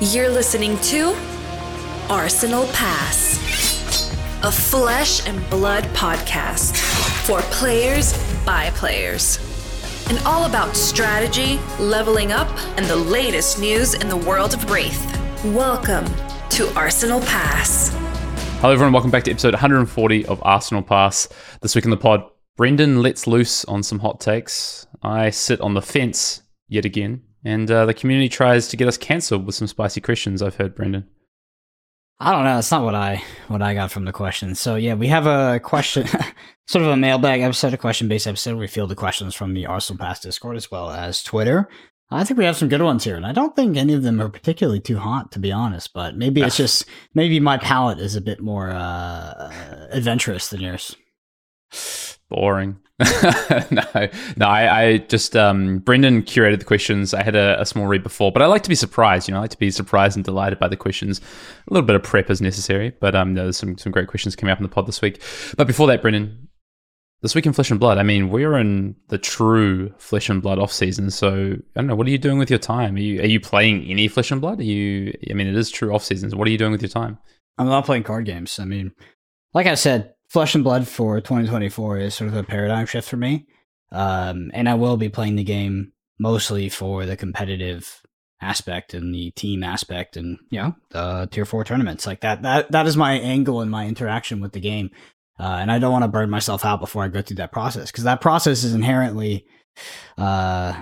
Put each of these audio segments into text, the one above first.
You're listening to Arsenal Pass, a flesh and blood podcast for players by players. And all about strategy, leveling up, and the latest news in the world of Wraith. Welcome to Arsenal Pass. Hello, everyone. Welcome back to episode 140 of Arsenal Pass. This week in the pod, Brendan lets loose on some hot takes. I sit on the fence yet again, and uh, the community tries to get us cancelled with some spicy Christians, I've heard, Brendan. I don't know. That's not what I what I got from the question. So yeah, we have a question, sort of a mailbag episode, a question based episode. We field the questions from the Arsenal Pass Discord as well as Twitter. I think we have some good ones here, and I don't think any of them are particularly too hot, to be honest. But maybe it's just maybe my palate is a bit more uh, adventurous than yours. Boring. no, no. I, I just um, Brendan curated the questions. I had a, a, small read before, but I like to be surprised. You know, I like to be surprised and delighted by the questions. A little bit of prep is necessary, but um, there's some some great questions coming up in the pod this week. But before that, Brendan, this week in Flesh and Blood. I mean, we're in the true Flesh and Blood off season. So I don't know. What are you doing with your time? Are you are you playing any Flesh and Blood? Are you? I mean, it is true off seasons. What are you doing with your time? I'm not playing card games. I mean, like I said, Flesh and Blood for 2024 is sort of a paradigm shift for me. Um, and I will be playing the game mostly for the competitive aspect and the team aspect and you know the tier four tournaments. Like that that that is my angle and my interaction with the game. Uh, and i don't want to burn myself out before i go through that process because that process is inherently uh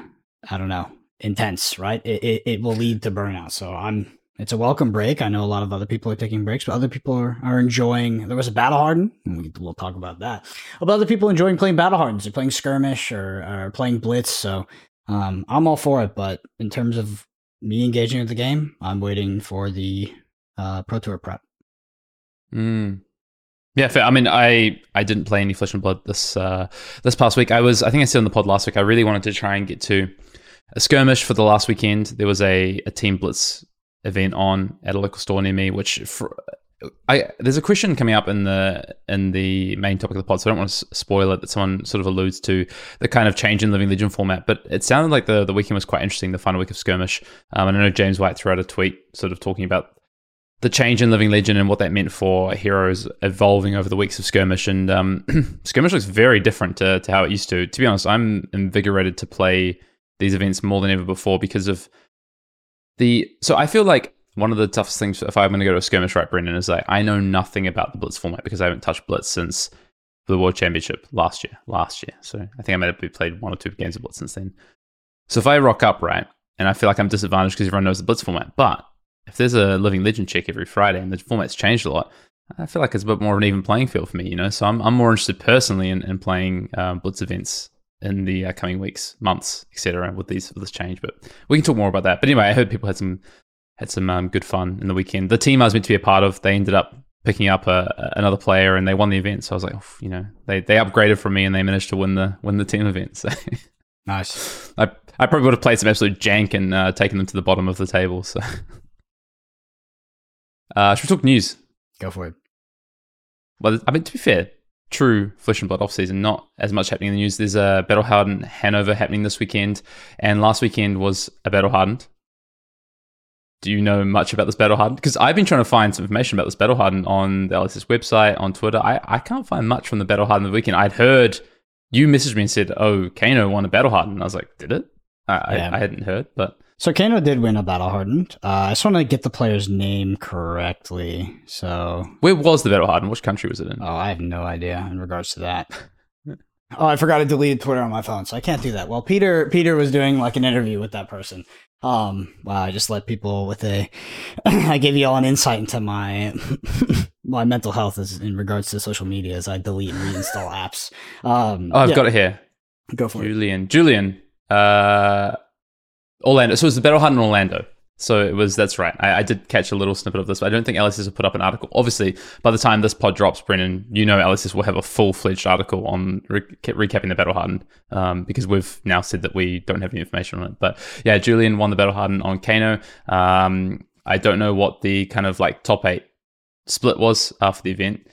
i don't know intense right? It, it, it will lead to burnout. So i'm it's a welcome break. I know a lot of other people are taking breaks, but other people are, are enjoying. There was a battle harden. We'll talk about that. But other people enjoying playing battle hardens. They're playing skirmish or, or playing blitz. So um, I'm all for it. But in terms of me engaging with the game, I'm waiting for the uh, Pro Tour prep. Mm. Yeah, fair. I mean, I I didn't play any Flesh and Blood this uh, this past week. I was I think I said on the pod last week. I really wanted to try and get to a skirmish for the last weekend. There was a, a team blitz event on at a local store near me, which for, I there's a question coming up in the in the main topic of the pod, so I don't want to spoil it. That someone sort of alludes to the kind of change in Living Legend format, but it sounded like the the weekend was quite interesting. The final week of skirmish, um, and I know James White threw out a tweet sort of talking about the change in Living Legend and what that meant for heroes evolving over the weeks of skirmish. And um, skirmish looks very different to, to how it used to. To be honest, I'm invigorated to play these events more than ever before because of the so I feel like one of the toughest things if I'm going to go to a skirmish, right, Brendan, is like I know nothing about the Blitz format because I haven't touched Blitz since the World Championship last year. Last year, so I think I might have played one or two games of Blitz since then. So if I rock up, right, and I feel like I'm disadvantaged because everyone knows the Blitz format, but if there's a Living Legend check every Friday and the format's changed a lot, I feel like it's a bit more of an even playing field for me, you know. So I'm I'm more interested personally in, in playing um, Blitz events in the uh, coming weeks, months, etc. With these with this change, but we can talk more about that. But anyway, I heard people had some had some um, good fun in the weekend. The team I was meant to be a part of, they ended up picking up a, another player and they won the event. So I was like, you know, they they upgraded from me and they managed to win the win the team event. So nice. I I probably would have played some absolute jank and uh, taken them to the bottom of the table. So uh, should we talk news? Go for it. Well, I mean, to be fair, true Flesh and Blood off season. Not as much happening in the news. There's a Battle Hardened Hanover happening this weekend, and last weekend was a Battle Hardened. Do you know much about this Battle Hardened? Because I've been trying to find some information about this Battle Hardened on the LSS website, on Twitter. I, I can't find much from the Battle Hardened the weekend. I'd heard you messaged me and said, "Oh, Kano won a Battle Hardened." I was like, "Did it?" I, yeah. I, I hadn't heard, but so Kano did win a battle hardened. Uh, I just want to get the player's name correctly. So where was the battle hardened? Which country was it in? Oh, I have no idea in regards to that. oh, I forgot to delete Twitter on my phone, so I can't do that. Well, Peter Peter was doing like an interview with that person. Um, wow, I just let people with a. I gave you all an insight into my my mental health as in regards to social media as I delete and reinstall apps. Um, oh, I've yeah. got it here. Go for Julian. it, Julian. Julian. Uh, Orlando. So it was the Battle Hunt in Orlando. So it was. That's right. I, I, did catch a little snippet of this, but I don't think LSS will put up an article. Obviously, by the time this pod drops, Brendan, you know LSS will have a full fledged article on re- recapping the Battle Hardened um, because we've now said that we don't have any information on it. But yeah, Julian won the Battle Hardened on Kano. Um, I don't know what the kind of like top eight split was after the event,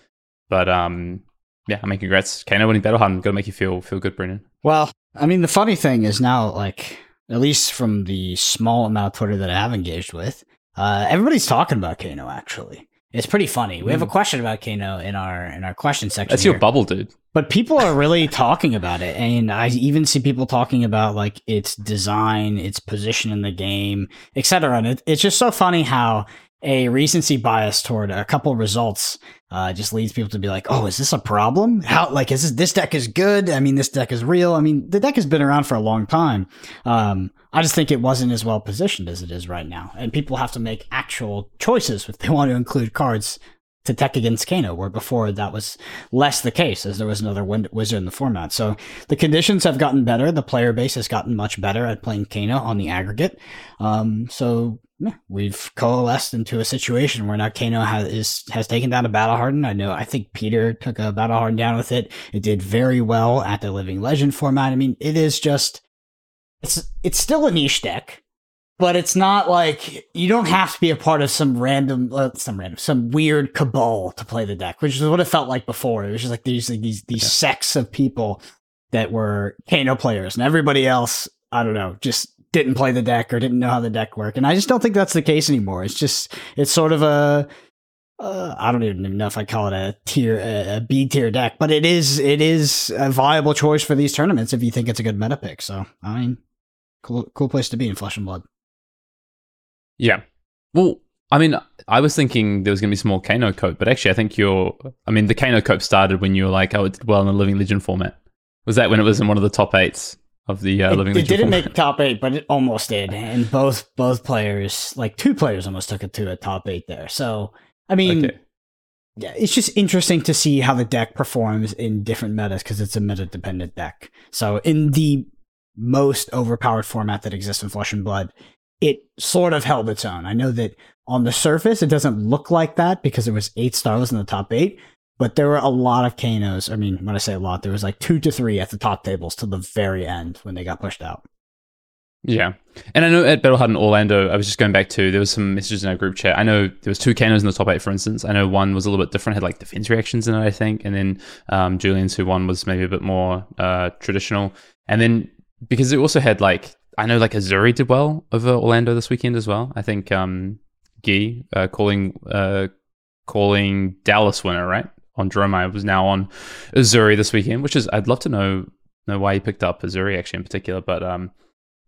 but um, yeah, I mean, congrats, Kano winning Battle Hardened. Got to make you feel feel good, Brendan. Well, I mean, the funny thing is now like at least from the small amount of Twitter that I have engaged with, Uh, everybody's talking about Kano. Actually, it's pretty funny. We have a question about Kano in our in our question section. That's here. your bubble, dude. But people are really talking about it, and I even see people talking about like its design, its position in the game, etc. And it, it's just so funny how a recency bias toward a couple results uh, just leads people to be like, "Oh, is this a problem? How like is this this deck is good? I mean, this deck is real. I mean, the deck has been around for a long time. Um, I just think it wasn't as well positioned as it is right now, and people have to make actual choices if they want to include cards to tech against Kano, where before that was less the case, as there was another win- wizard in the format. So the conditions have gotten better. The player base has gotten much better at playing Kano on the aggregate. Um, so we've coalesced into a situation where now Kano has is, has taken down a Battle Harden. I know I think Peter took a Battle Harden down with it. It did very well at the Living Legend format. I mean, it is just it's it's still a niche deck but it's not like you don't have to be a part of some random, uh, some random, some weird cabal to play the deck, which is what it felt like before. It was just like these like these these sects of people that were Kano players, and everybody else, I don't know, just didn't play the deck or didn't know how the deck worked. And I just don't think that's the case anymore. It's just it's sort of a uh, I don't even know if I call it a tier a B tier deck, but it is it is a viable choice for these tournaments if you think it's a good meta pick. So I mean, cool cool place to be in Flesh and Blood. Yeah. Well, I mean, I was thinking there was going to be some more Kano Cope, but actually, I think you're. I mean, the Kano Cope started when you were like, oh, it did well in the Living Legend format. Was that when it was in one of the top eights of the uh, it, Living it didn't format? make top eight, but it almost did, and both both players, like two players, almost took it to a top eight there. So I mean, Okay. yeah, it's just interesting to see how the deck performs in different metas because it's a meta dependent deck. So in the most overpowered format that exists in Flesh and Blood, it sort of held its own. I know that on the surface it doesn't look like that because there was eight stars in the top eight, but there were a lot of Kanos. I mean, when I say a lot, there was like two to three at the top tables till the very end when they got pushed out. Yeah. And I know at Battle in Orlando, I was just going back to, there was some messages in our group chat. I know there was two Kanos in the top eight, for instance. I know one was a little bit different, had like defense reactions in it, I think. And then um, Julian's who won was maybe a bit more uh, traditional. And then because it also had like, I know like Uzuri did well over Orlando this weekend as well. I think um, Guy uh, calling uh, calling Dallas winner, right? On Dromai was now on Uzuri this weekend, which is, I'd love to know know why he picked up Uzuri actually in particular. But um,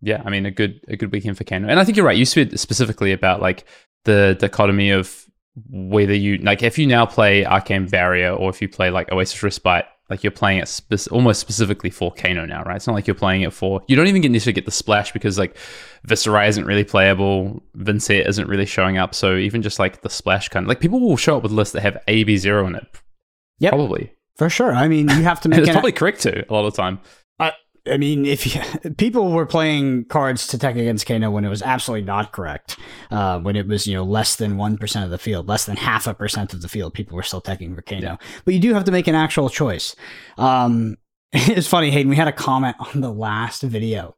yeah, I mean a good a good weekend for Kano. And I think you're right. You said specifically about like the dichotomy of whether you like if you now play Arcane Barrier or if you play like Oasis Respite, like you're playing it spec- almost specifically for Kano now, right? It's not like you're playing it for you don't even get necessarily get the splash because like Viserai isn't really playable, Vynnset isn't really showing up. So even just like the splash kind of like people will show up with lists that have AB zero in it. Probably. For sure. I mean, you have to make it's probably correct too, a lot of the time. I mean, if you, people were playing cards to tech against Kano when it was absolutely not correct, uh, when it was you know less than one percent of the field, less than half a percent of the field, people were still teching for Kano. Yeah. But you do have to make an actual choice. Um, it's funny, Hayden. We had a comment on the last video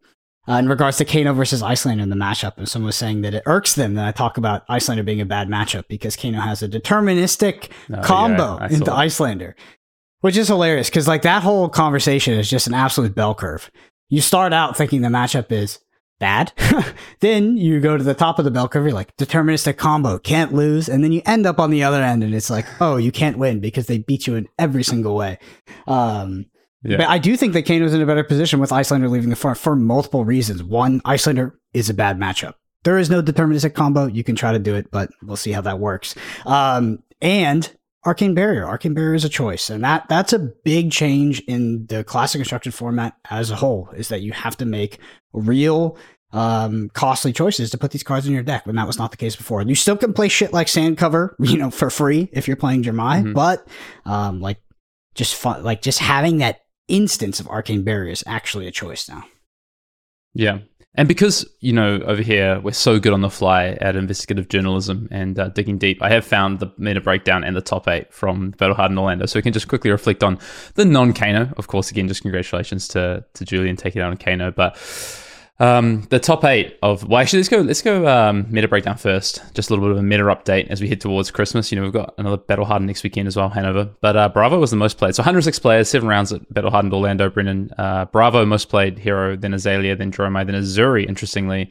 uh, in regards to Kano versus Iyslander in the matchup, and someone was saying that it irks them that I talk about Iyslander being a bad matchup because Kano has a deterministic Oh, combo saw into that. Iyslander, which is hilarious because like that whole conversation is just an absolute bell curve. You start out thinking the matchup is bad, then you go to the top of the bell curve, you're like deterministic combo, can't lose, and then you end up on the other end, and it's like, oh, you can't win because they beat you in every single way. Um, Yeah. but I do think that Kano's in a better position with Iyslander leaving the front for multiple reasons. One, Iyslander is a bad matchup. There is no deterministic combo. You can try to do it, but we'll see how that works. Um, and Arcane Barrier. Arcane Barrier is a choice. And that that's a big change in the classic construction format as a whole, is that you have to make real um, costly choices to put these cards in your deck when that was not the case before. And You still can play shit like Sand Cover, you know, for free if you're playing Jermai, Mhm. but um, like just fun, like just having that instance of arcane barrier is actually a choice now. Yeah. And because, you know, over here, we're so good on the fly at investigative journalism and uh, digging deep, I have found the meta breakdown and the top eight from Battle Hard and Orlando. So we can just quickly reflect on the non Kano. Of course, again, just congratulations to, to Julian taking out on Kano. But um, the top eight of, well, actually, let's go, let's go um, meta breakdown first. Just a little bit of a meta update as we head towards Christmas. You know, we've got another Battle Hard next weekend as well, Hanover. But uh, Bravo was the most played. So 106 players, seven rounds at Battle Hard and Orlando, Brendan. Uh, Bravo most played hero, then Azalea, then Dromai, then Uzuri, interestingly.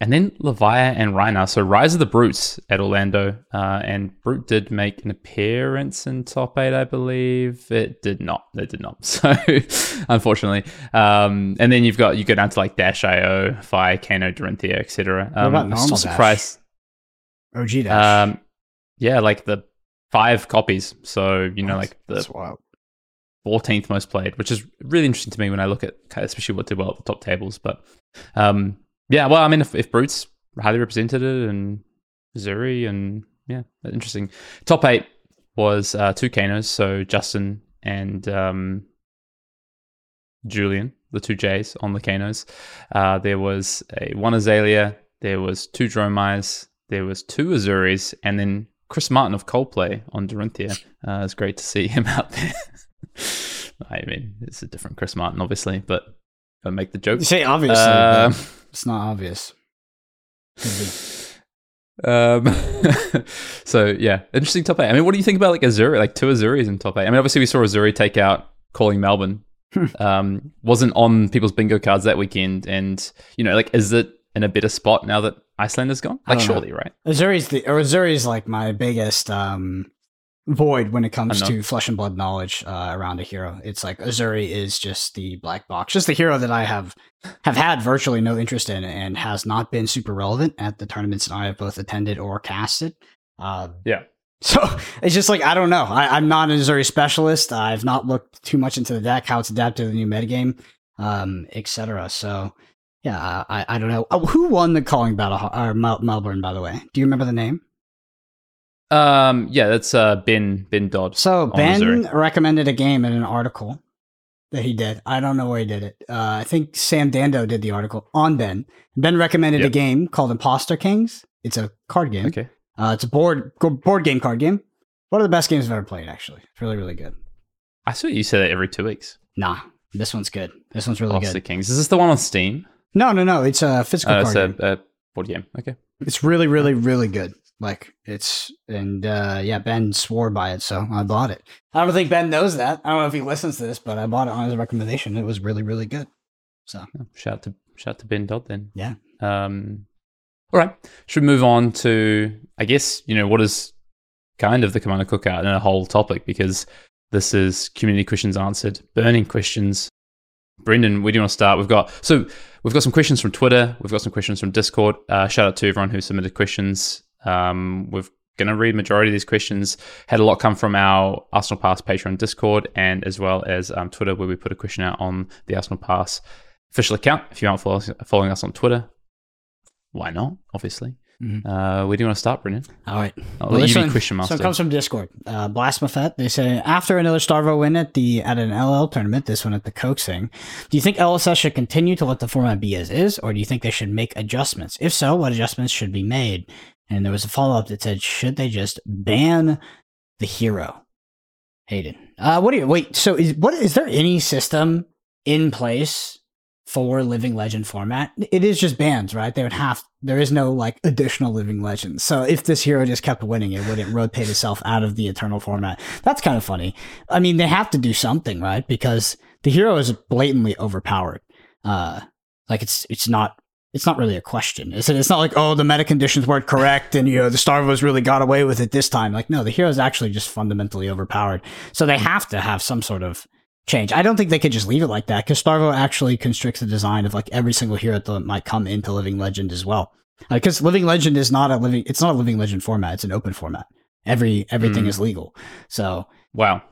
And then Levia and Rhinar. So Rise of the Brutes at Orlando, uh, and Brute did make an appearance in top eight, I believe. It did not. It did not. So unfortunately, um, and then you've got you go down to like Dash IO, Fire, Kano, Dorinthia, etc. What about Um, still surprised. OG Dash. Um, yeah, like the five copies. So you know, like the That's wild. 14th most played, which is really interesting to me when I look at especially what did well at the top tables. But um, yeah, well, I mean, if, if Brutes highly represented it and Zuri and yeah, interesting. Top eight was uh, two Kanos, so Justin and um, Julian, the two J's on the Kanos. Uh, there was a one Azalea, there was two Dromais, there was two Uzuris, and then Chris Martin of Coldplay on Dorinthia. Uh, it's great to see him out there. I mean, it's a different Chris Martin, obviously, but I make the joke. You say obviously, Uh, it's not obvious. Um, so yeah, interesting top eight. I mean, what do you think about like Uzuri, like two Uzuris in top eight? I mean, obviously we saw Uzuri take out calling Melbourne. um, wasn't on people's bingo cards that weekend, and you know, like, is it in a better spot now that Iceland is gone? Like, don't know. surely, right? Uzuri's the or Uzuri's like my biggest um void when it comes to flesh and blood knowledge uh, around a hero. It's like Uzuri is just the black box, just the hero that I have have had virtually no interest in and has not been super relevant at the tournaments that I have both attended or casted. Um, Yeah. So it's just like I don't know. I, I'm not an Uzuri specialist. I've not looked too much into the deck, how it's adapted to the new metagame, um, etc. So yeah, I, I don't know. Oh, who won the calling battle? Or Mel- Melbourne, by the way. Do you remember the name? Um, yeah, that's uh Ben Ben Dodd. So Ben Missouri. recommended a game in an article that he did. I don't know where he did it. Uh, I think Sam Dando did the article on Ben. Ben recommended a game called Imposter Kings. It's a card game. Okay. Uh, it's a board board game card game. One of the best games I've ever played. Actually, it's really really good. I saw you say that every two weeks. Nah, this one's good. This one's really the good. Kings. Is this the one on Steam? No, no, no. It's a physical Oh, it's game. a, a board game. Okay. It's really, really, really good. Like it's and uh yeah, Ben swore by it, so I bought it. I don't think Ben knows that. I don't know if he listens to this, but I bought it on his recommendation. It was really, really good. So shout out to shout to Ben Dodd then. Yeah. Um. All right. Should we move on to I guess you know what is kind of the Commander Cookout and a whole topic because this is community questions answered, burning questions. Brendan, where do you want to start? We've got so we've got some questions from Twitter. We've got some questions from Discord. Uh, shout out to everyone who submitted questions. Um, we're going to read majority of these questions. Had a lot come from our Arsenal Pass Patreon Discord and as well as um, Twitter, where we put a question out on the Arsenal Pass official account. If you aren't follow- following us on Twitter, why not? Obviously. Mhm. Uh, where do you want to start, Brendan? all right. I'll Well, let you one- question master. So it comes from Discord. Uh, Blasphemafet. They say after another Starvo win at the at an LL tournament, this one at the Coaxing, do you think LSS should continue to let the format be as is, or do you think they should make adjustments? If so, what adjustments should be made? And there was a follow up that said, should they just ban the hero? Hayden, uh, what do you wait? So is what is there any system in place for Living Legend format? It is just bans, right? They would have there is no like additional Living Legends. So if this hero just kept winning, it wouldn't rotate itself out of the Eternal format. That's kind of funny. I mean, they have to do something, right? Because the hero is blatantly overpowered. Uh, like it's it's not it's not really a question. It's, it's not like, oh, the meta conditions weren't correct and, you know, the Starvos really got away with it this time. Like, no, the hero is actually just fundamentally overpowered. So they have to have some sort of change. I don't think they could just leave it like that because Starvo actually constricts the design of like every single hero that might come into Living Legend as well. Like, because Living Legend is not a living, it's not a Living Legend format. It's an open format. Every, everything Mm. is legal. So wow.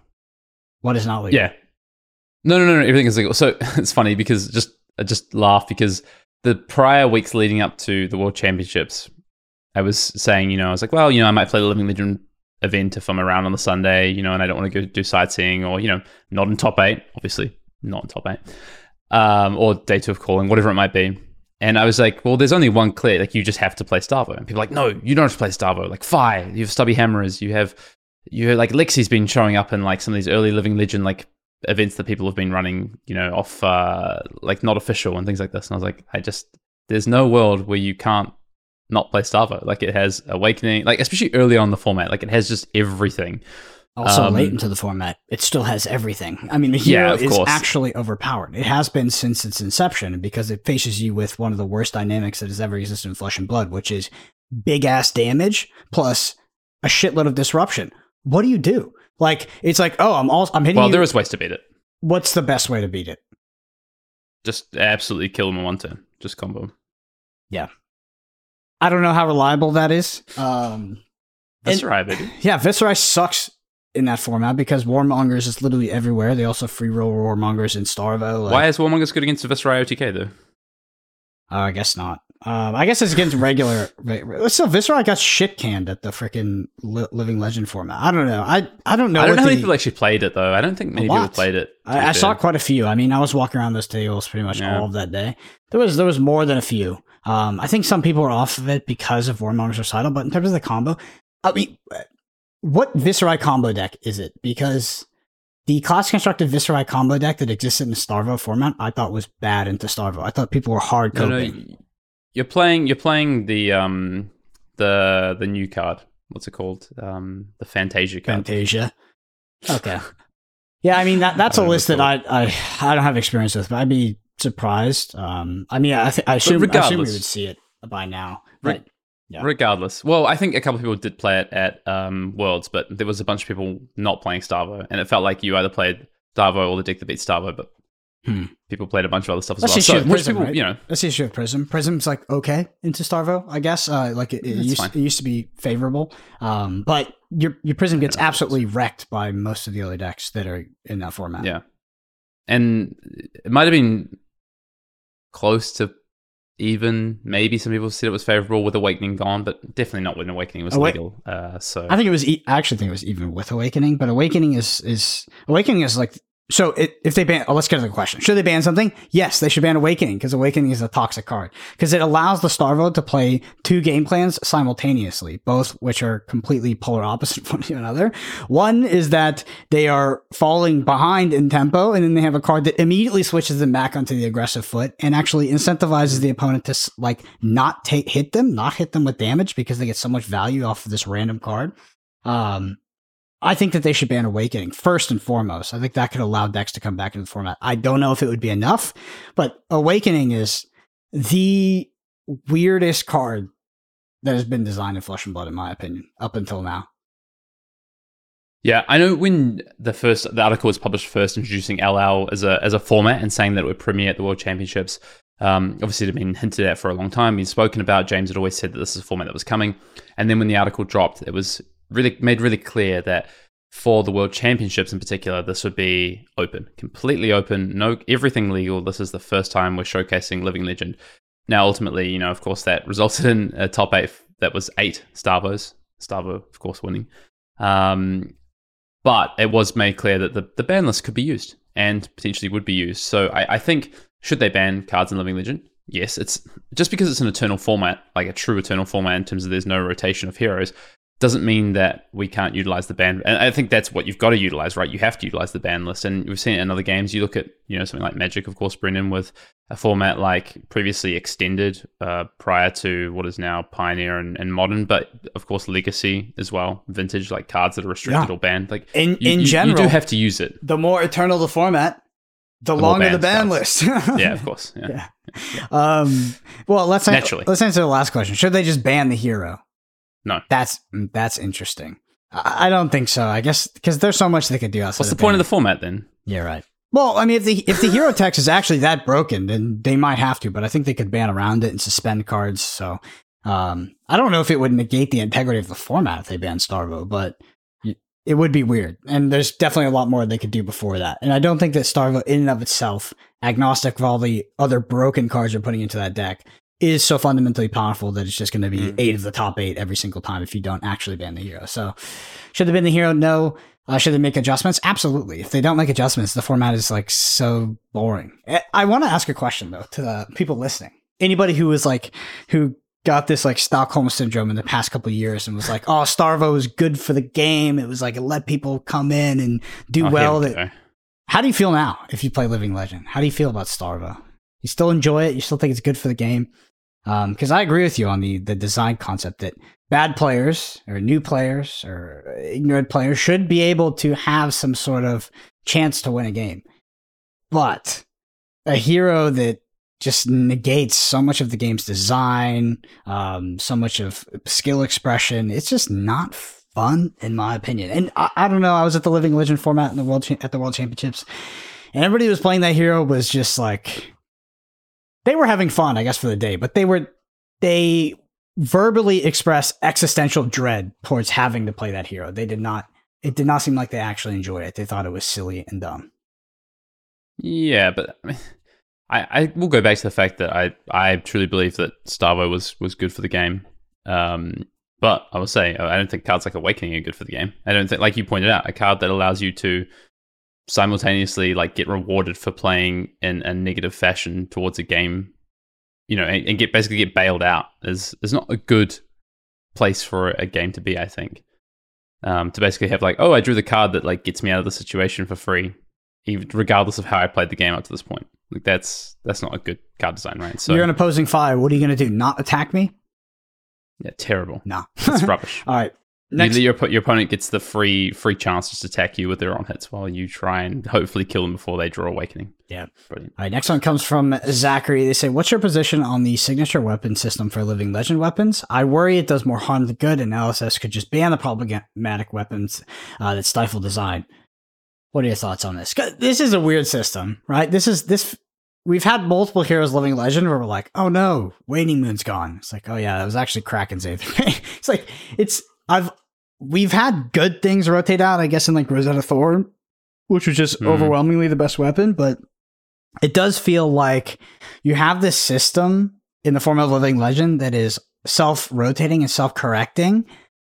what is not legal? Yeah. No, no, no, no. Everything is legal. So it's funny because just I just laugh because the prior weeks leading up to the World Championships, I was saying, you know, I was like, well, you know, I might play the Living Legend event if I'm around on the Sunday, you know, and I don't want to go do sightseeing or, you know, not in top eight, obviously not in top eight, um, or day two of calling, whatever it might be. And I was like, well, there's only one clear. Like, you just have to play Starvo. And people are like, no, you don't have to play Starvo. Like, fire. You have Stubby Hammers. You have, you have, like, Lexi's been showing up in, like, some of these early Living Legend, like, events that people have been running, you know, off, uh, like, not official and things like this. And I was like, I just, there's no world where you can't not play Starvo. Like, it has Awakening, like, especially early on the format. Like, it has just everything Also, Um, late into the format, it still has everything. I mean, the Yeah, hero of is course. actually overpowered. It has been since its inception because it faces you with one of the worst dynamics that has ever existed in Flesh and Blood, which is big ass damage plus a shitload of disruption. What do you do? Like, it's like, oh, I'm all I'm hitting Well, you. there is ways to beat it. What's the best way to beat it? Just absolutely kill them in one turn. Just combo. 'em. Yeah. I don't know how reliable that is. Um, And- right, baby. Yeah, Viserai sucks in that format because Warmongers is literally everywhere. They also free roll Warmongers in Starvo. Like, Why is Warmongers good against Viserai OTK though? Uh, I guess not. Um, I guess it's against regular. re- So Viserai got shit canned at the freaking li- Living Legend format. I don't know. I I don't know. I don't know how many people actually played it though. I don't think many people played it. I, I saw quite a few. I mean, I was walking around those tables pretty much Yeah. all of that day. There was there was more than a few. Um, I think some people were off of it because of Warmonger's recital, but in terms of the combo, I mean, what Viserai combo deck is it? Because the class constructed Viserai combo deck that existed in the Starvo format, I thought was bad into Starvo. I thought people were hard No, no, you're playing. You're playing the um the the new card. What's it called? Um, the Fantasia card. Fantasia. Okay. Yeah, I mean that that's a list that I, I I don't have experience with, but I'd be surprised. Um, I mean, I, th- I assume I assume we would see it by now. Re- Yeah. Regardless, well, I think a couple of people did play it at um, Worlds, but there was a bunch of people not playing Starvo, and it felt like you either played Starvo or the deck that beat Starvo, but Hmm. people played a bunch of other stuff as Let's well. just So Prism, people, right? you know, Let's see issue with Prism. Prism's like okay into Starvo, I guess. Uh, like it, it That's used fine. it used to be favorable. Um, but your your Prism gets I don't know. absolutely wrecked by most of the other decks that are in that format. yeah, and it might have been close to even. Maybe some people said it was favorable with Awakening gone, but definitely not when Awakening was Awa- legal. Uh, so I think it was. E- I actually think it was even with Awakening, but Awakening is is Awakening is like so. It, if they ban, oh, let's get to the question: Should they ban something? Yes, they should ban Awakening because Awakening is a toxic card because it allows the Starvo to play two game plans simultaneously, both which are completely polar opposite from one another. One is that they are falling behind in tempo, and then they have a card that immediately switches them back onto the aggressive foot and actually incentivizes the opponent to like not take hit them, not hit them with damage because they get so much value off of this random card. Um, I think that they should ban Awakening first and foremost. I think that could allow decks to come back into the format. I don't know if it would be enough, but Awakening is the weirdest card that has been designed in Flesh and Blood, in my opinion, up until now. Yeah, I know when the first the article was published first, introducing LL as a as a format and saying that it would premiere at the World Championships. Um, obviously, it had been hinted at for a long time, been spoken about. James had always said that this is a format that was coming, and then when the article dropped, it was really made really clear that for the World Championships in particular, this would be open, completely open, no everything legal. This is the first time we're showcasing Living Legend. Now, ultimately, you know, of course, that resulted in a top eight that was eight Starvos. Starvo, of course, winning. Um, but it was made clear that the, the ban list could be used and potentially would be used. So I, I think should they ban cards in Living Legend? Yes, it's just because it's an eternal format, like a true eternal format in terms of there's no rotation of heroes, doesn't mean that we can't utilize the ban. And I think that's what you've got to utilize, right? You have to utilize the ban list. And we've seen it in other games. You look at, you know, something like Magic, of course, Brendan, with a format like previously extended uh, prior to what is now Pioneer and, and Modern, but of course Legacy as well, vintage, like cards that are restricted Yeah. or banned. Like In you, in you- general, you do have to use it. the more eternal the format, the, The longer the ban ban list. Yeah, of course. Yeah. Yeah. Um, well, let's Naturally. let's answer the last question. Should they just ban the hero? No. That's that's interesting. I, I don't think so. I guess because there's so much they could do outside. What's the point of the format then? Yeah, right. Well, I mean, if the if the hero text is actually that broken, then they might have to. But I think they could ban around it and suspend cards. So um, I don't know if it would negate the integrity of the format if they ban Starvo, but it would be weird. And there's definitely a lot more they could do before that. And I don't think that Starvo, in and of itself, agnostic of all the other broken cards you're putting into that deck, is so fundamentally powerful that it's just going to be Mm. eight of the top eight every single time if you don't actually ban the hero. So should they ban the hero? No. Uh, should they make adjustments? Absolutely. If they don't make adjustments, the format is like so boring. I- I want to ask a question though to the people listening. Anybody who was like, who got this like Stockholm syndrome in the past couple of years and was like, oh, Starvo is good for the game. It was like it let people come in and do Oh, well. we That, go. how do you feel now if you play Living Legend? How do you feel about Starvo? You still enjoy it? You still think it's good for the game? Because I agree with you on the the design concept that bad players or new players or ignorant players should be able to have some sort of chance to win a game. But a hero that just negates so much of the game's design, um, so much of skill expression. It's just not fun, in my opinion. And I, I don't know. I was at the Living Legend format in the world cha- at the World Championships, and everybody who was playing that hero was just like they were having fun, I guess, for the day, but they were they verbally express existential dread towards having to play that hero. They did not. It did not seem like they actually enjoyed it. They thought it was silly and dumb. Yeah, but I mean, I, I will go back to the fact that I, I truly believe that Starvo was was good for the game. Um, but I will say I don't think cards like Awakening are good for the game. I don't think, like you pointed out, a card that allows you to simultaneously like get rewarded for playing in a negative fashion towards a game, you know, and, and get basically get bailed out is is not a good place for a game to be. I think um, to basically have like, oh, I drew the card that like gets me out of the situation for free, even regardless of how I played the game up to this point. Like that's that's not a good card design, right? So you're an opposing fire. What are you going to do? Not attack me? Yeah, terrible. No, it's rubbish. All right. Next. Your, your opponent gets the free free chance to attack you with their own hits while you try and hopefully kill them before they draw Awakening. Yeah. Brilliant. All right, next one comes from Zachary. They say, What's your position on the signature weapon system for Living Legend weapons? I worry it does more harm than good, and LSS could just ban the problematic weapons uh, that stifle design. What are your thoughts on this? This is a weird system, right? This is this we've had multiple heroes living legend where we're like, oh no, Waning Moon's gone. It's like, oh yeah, that was actually Kraken's eighth. it's like it's I've we've had good things rotate out, I guess, in like Rosetta Thorn, which was just mm. overwhelmingly the best weapon, but it does feel like you have this system in the form of living legend that is self-rotating and self-correcting.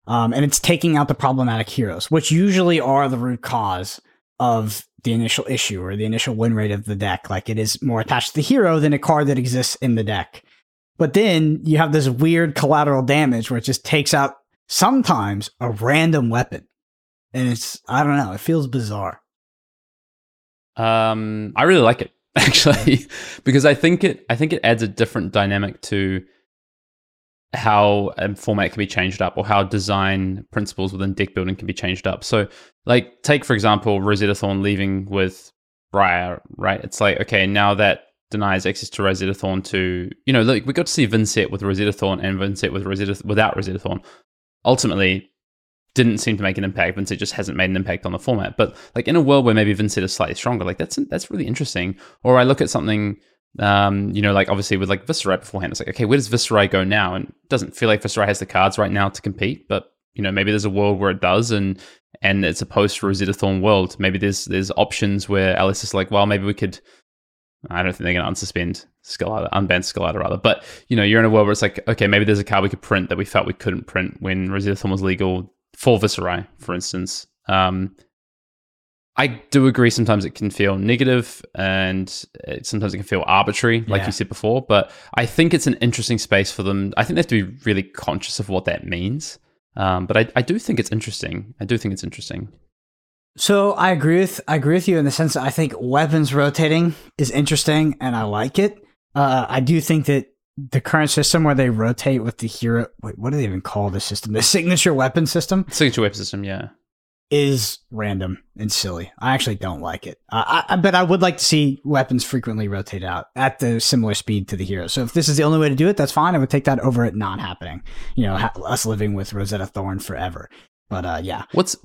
Um, and it's taking out the problematic heroes, which usually are the root cause of the initial issue or the initial win rate of the deck. Like it is more attached to the hero than a card that exists in the deck. But then you have this weird collateral damage where it just takes out sometimes a random weapon. And it's I don't know, it feels bizarre. Um I really like it actually because I think it I think it adds a different dynamic to how a format can be changed up or how design principles within deck building can be changed up. So, like, take for example Rosetta Thorn leaving with Briar, right? It's like, okay, now that denies access to Rosetta Thorn to, you know, like we got to see Vynnset with Rosetta Thorn and Vynnset with Rosetta without Rosetta Thorn. Ultimately, didn't seem to make an impact. Vynnset just hasn't made an impact on the format. But like in a world where maybe Vynnset is slightly stronger, like that's that's really interesting. Or I look at something um, you know, like obviously with like Viserai beforehand, it's like, okay, where does Viserai go now? And doesn't feel like Viserai has the cards right now to compete, but you know, maybe there's a world where it does and and it's a post Rosetta Thorn world. Maybe there's there's options where Alice is like, well, maybe we could I don't think they're gonna unsuspend Skelada, unban Skelada rather. But you know, you're in a world where it's like, okay, maybe there's a card we could print that we felt we couldn't print when Rosetta was legal for Viserai, for instance. Um, I do agree. Sometimes it can feel negative, and it, sometimes it can feel arbitrary, like yeah. you said before. But I think it's an interesting space for them. I think they have to be really conscious of what that means. Um, but I, I do think it's interesting. I do think it's interesting. So I agree with I agree with you in the sense that I think weapons rotating is interesting, and I like it. Uh, I do think that the current system where they rotate with the hero. Wait, what do they even call the system? The signature weapon system. Signature weapon system. Yeah is random and silly. I actually don't like it. Uh, I, but I would like to see weapons frequently rotate out at the similar speed to the hero. So if this is the only way to do it, that's fine. I would take that over it not happening. You know, ha- us living with Rosetta Thorn forever. But uh, yeah. What's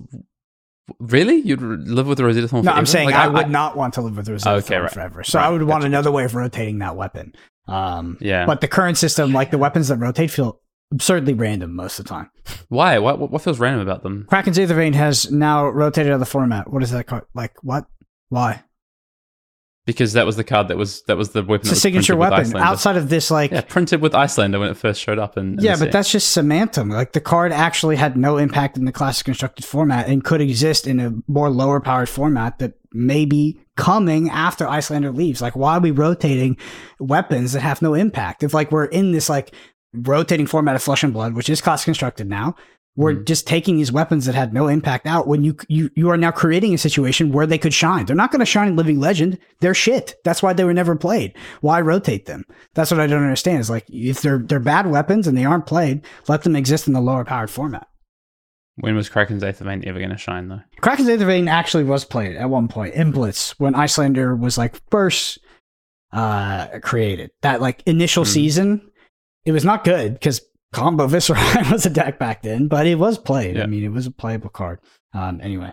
really you'd live with Rosetta Thorn? No, forever? I'm saying like, I, I, would not want to live with Rosetta okay, Thorn right. forever. So right. I would want gotcha. another way of rotating that weapon. Um, yeah. But the current system, like the weapons that rotate, feel absurdly random most of the time. Why? What what feels random about them? Kraken's Aethervein has now rotated out of the format. What is that called? Like what? Why? Because that was the card that was that was the weapon. It's a signature weapon. Outside of this, like yeah, printed with Iyslander when it first showed up. And yeah, but that's just semantum. Like the card actually had no impact in the classic constructed format and could exist in a more lower powered format that may be coming after Iyslander leaves. Like, why are we rotating weapons that have no impact? If like we're in this like rotating format of Flesh and Blood, which is class constructed now. Were Mhm. just taking these weapons that had no impact out when you you you are now creating a situation where they could shine. They're not going to shine in Living Legend. They're shit. That's why they were never played. Why rotate them? That's what I don't understand. Is like if they're they're bad weapons and they aren't played, let them exist in the lower powered format. When was Kraken's Aethervein ever going to shine, though? Kraken's Aethervein actually was played at one point in Blitz when Iyslander was like first uh created. That like initial Hmm. season, it was not good because Combo Viserai was a deck back then, but it was played. I mean, it was a playable card. Um, anyway.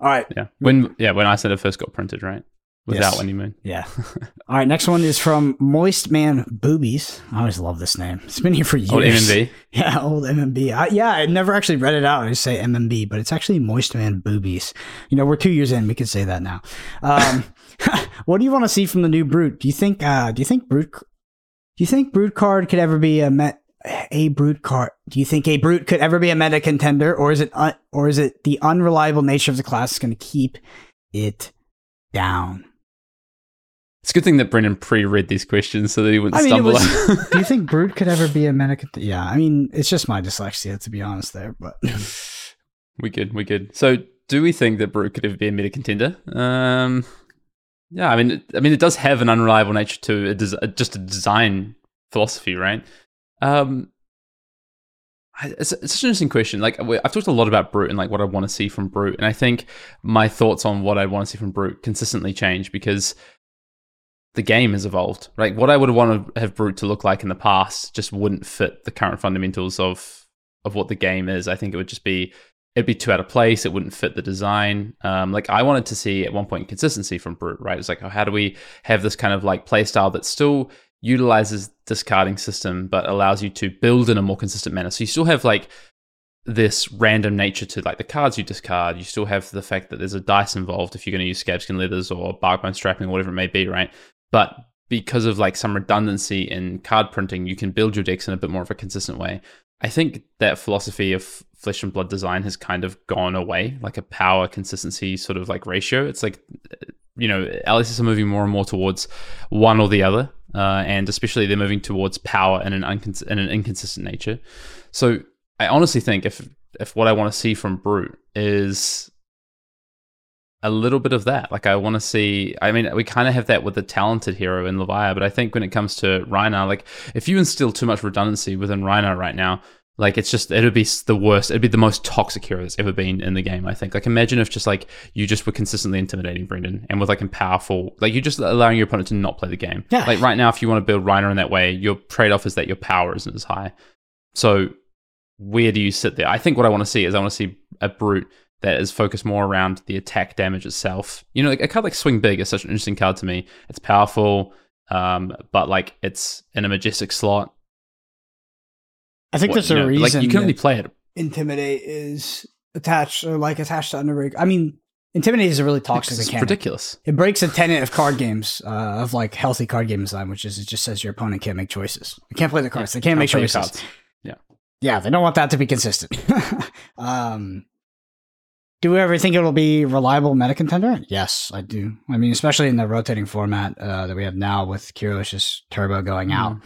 All right. Yeah. When yeah, when I said it first got printed, right? Without Yes. Waning Moon. Yeah. All right. Next one is from Moist Man Boobies. I always love this name. It's been here for years. Old MMB. Yeah, old MMB. I, yeah, I never actually read it out. I just say MMB, but it's actually Moist Man Boobies. You know, we're two years in. We can say that now. Um, what do you want to see from the new Brute? Do you think? Uh, do you think Brute? Do you think Brute card could ever be a met? A brute card. Do you think a brute could ever be a meta contender, or is it un, or is it the unreliable nature of the class is going to keep it down? It's a good thing that Brendan pre-read these questions so that he wouldn't I mean, stumble. was- Do you think brute could ever be a meta contender? Yeah, I mean, it's just my dyslexia to be honest there, but we good. We good. So, do we think that Brute could ever be a meta contender? Um, yeah. I mean, it- I mean, it does have an unreliable nature to it. Des- just a design philosophy, right? Um, it's, it's such an interesting question. Like I've talked a lot about Brute and like what I want to see from Brute, and I think my thoughts on what I want to see from Brute consistently change because the game has evolved. Like what I would want to have Brute to look like in the past just wouldn't fit the current fundamentals of of what the game is. I think it would just be it'd be too out of place. It wouldn't fit the design. Um, like I wanted to see at one point consistency from Brute, right? It's like, oh, how do we have this kind of like play style that still utilizes discarding system but allows you to build in a more consistent manner. So you still have like this random nature to like the cards you discard. You still have the fact that there's a dice involved if you're going to use scab skin leathers or barkbone strapping or whatever it may be, right? But because of like some redundancy in card printing, you can build your decks in a bit more of a consistent way. I think that philosophy of flesh and blood design has kind of gone away, like a power consistency sort of like ratio. It's like, you know, LSS are moving more and more towards one or the other, uh, and especially they're moving towards power in an, uncons- an inconsistent nature. So I honestly think if if what I want to see from Brute is a little bit of that. Like I want to see. I mean, we kind of have that with the talented hero in Levia, but I think when it comes to Rhinar, like if you instill too much redundancy within Rhinar right now, like it's just it'd be the worst. It'd be the most toxic hero that's ever been in the game. I think. Like imagine if just like you just were consistently intimidating Brendan and with like a powerful, like you're just allowing your opponent to not play the game. Yeah. Like right now, if you want to build Rhinar in that way, your trade off is that your power isn't as high. So where do you sit there? I think what I want to see is I want to see a brute that is focused more around the attack damage itself. You know, like a card like Swing Big is such an interesting card to me. It's powerful, um, but like it's in a majestic slot. I think What- there's you a know, reason. Like you can only play it. intimidate is attached or like attached to underrig. I mean, intimidate is a really toxic It's mechanic. ridiculous. It breaks a tenet of card games, uh, of like healthy card game design, which is it just says your opponent can't make choices. They can't play the cards. they can't, make play your choices. Yeah. Yeah, they don't want that to be consistent. um, do we ever think it'll be reliable meta contender? Yes, I do. I mean, especially in the rotating format uh, that we have now with Kirillish's turbo going out.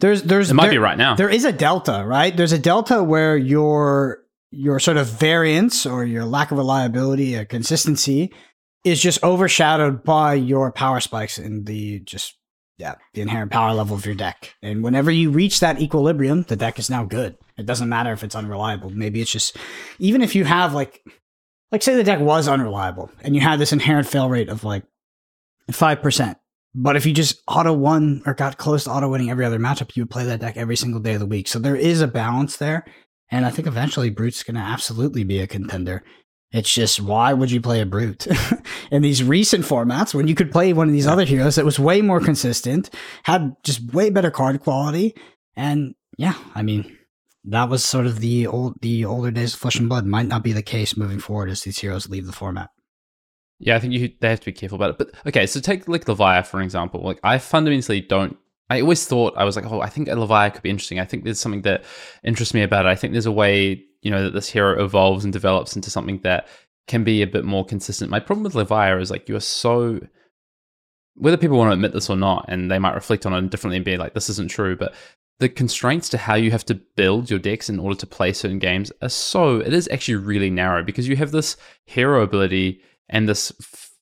There's, there's, Mm. It might there- be right now. there is a delta, right? There's a delta where your your sort of variance or your lack of reliability or consistency is just overshadowed by your power spikes and the just yeah, the inherent power level of your deck. And whenever you reach that equilibrium, the deck is now good. It doesn't matter if it's unreliable. Maybe it's just even if you have like like say the deck was unreliable and you had this inherent fail rate of like 5%. But if you just auto won or got close to auto winning every other matchup, you would play that deck every single day of the week. So there is a balance there. And I think eventually Brute's going to absolutely be a contender. It's just why would you play a Brute in these recent formats when you could play one of these other heroes that was way more consistent, had just way better card quality, and yeah, I mean that was sort of the old the older days of Flesh and Blood. Might not be the case moving forward as these heroes leave the format. Yeah, I think you they have to be careful about it. But okay, so take like Levia for example. Like I fundamentally don't. I always thought I was like, oh, I think Levia could be interesting. I think there's something that interests me about it. I think there's a way, you know, that this hero evolves and develops into something that can be a bit more consistent. My problem with Levia is like you are so. Whether people want to admit this or not, and they might reflect on it differently and be like, this isn't true, but the constraints to how you have to build your decks in order to play certain games are so it is actually really narrow because you have this hero ability and this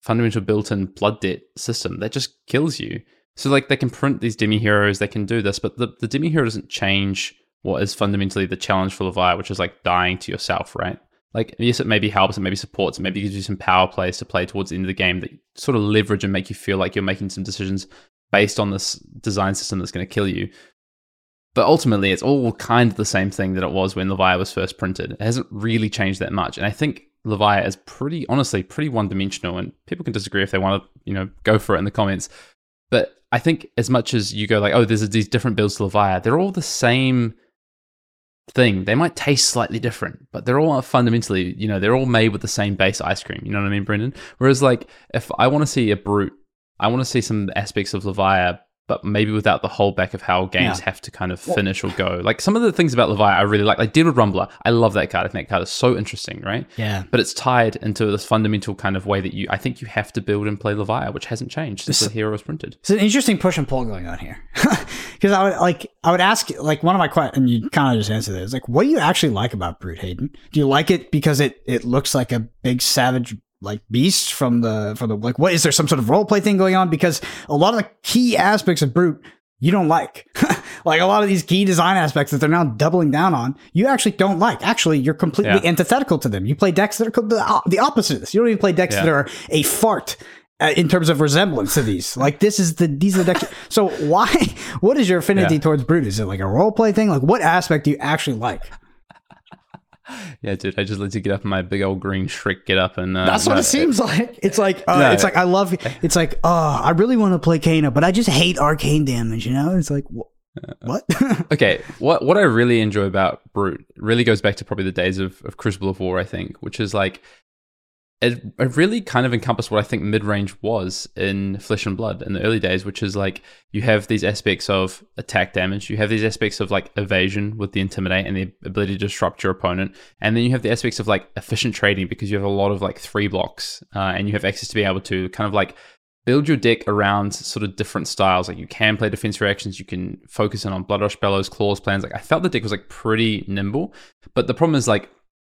fundamental built-in blood debt system that just kills you. So like they can print these demi heroes, they can do this, but the, the demi hero doesn't change what is fundamentally the challenge for Leviat, which is like dying to yourself, right? Like yes, it maybe helps, it maybe supports, it maybe gives you some power plays to play towards the end of the game that sort of leverage and make you feel like you're making some decisions based on this design system that's going to kill you. But ultimately, it's all kind of the same thing that it was when Leviat was first printed. It hasn't really changed that much. And I think Leviat is pretty, honestly, pretty one dimensional. And people can disagree if they want to, you know, go for it in the comments. But I think as much as you go like, oh, there's these different builds to Leviat, they're all the same thing. They might taste slightly different, but they're all fundamentally, you know, they're all made with the same base ice cream. You know what I mean, Brendan? Whereas, like, if I want to see a brute, I want to see some aspects of Leviat but maybe without the whole back of how games yeah. have to kind of finish or go. Like some of the things about Levi I really like, like Deadwood Rumbler. I love that card. I think that card is so interesting, right? Yeah. But it's tied into this fundamental kind of way that you, I think you have to build and play Levi, which hasn't changed since the hero was printed. It's an interesting push and pull going on here. Because I would like, I would ask, like one of my questions, and you kind of just answered this, like, what do you actually like about Brute Hayden? Do you like it because it, it looks like a big savage like beasts from the from the like what is there some sort of role play thing going on because a lot of the key aspects of brute you don't like. like a lot of these key design aspects that they're now doubling down on, you actually don't like. Actually, you're completely yeah. antithetical to them. You play decks that are the opposite of this. You don't even play decks yeah. that are a fart uh, in terms of resemblance to these. Like this is the these are the decks. so why? What is your affinity yeah. towards Brute? Is it like a role play thing? Like what aspect do you actually like? Yeah, dude, I just let you get up in my big old green Shrek get up and uh, that's what it seems like. It's like uh, no. it's like I love. It's like oh, I really want to play Kano, but I just hate arcane damage. You know, it's like wh- what? okay, what what I really enjoy about Brute really goes back to probably the days of, of Crucible of War, I think, which is like it, it really kind of encompassed what I think mid range was in Flesh and Blood in the early days, which is like you have these aspects of attack damage, you have these aspects of like evasion with the intimidate and the ability to disrupt your opponent, and then you have the aspects of like efficient trading because you have a lot of like three blocks uh, and you have access to be able to kind of like build your deck around sort of different styles. Like you can play defense reactions, you can focus in on Bloodrush Bellows, Claws plans. Like I felt the deck was like pretty nimble, but the problem is like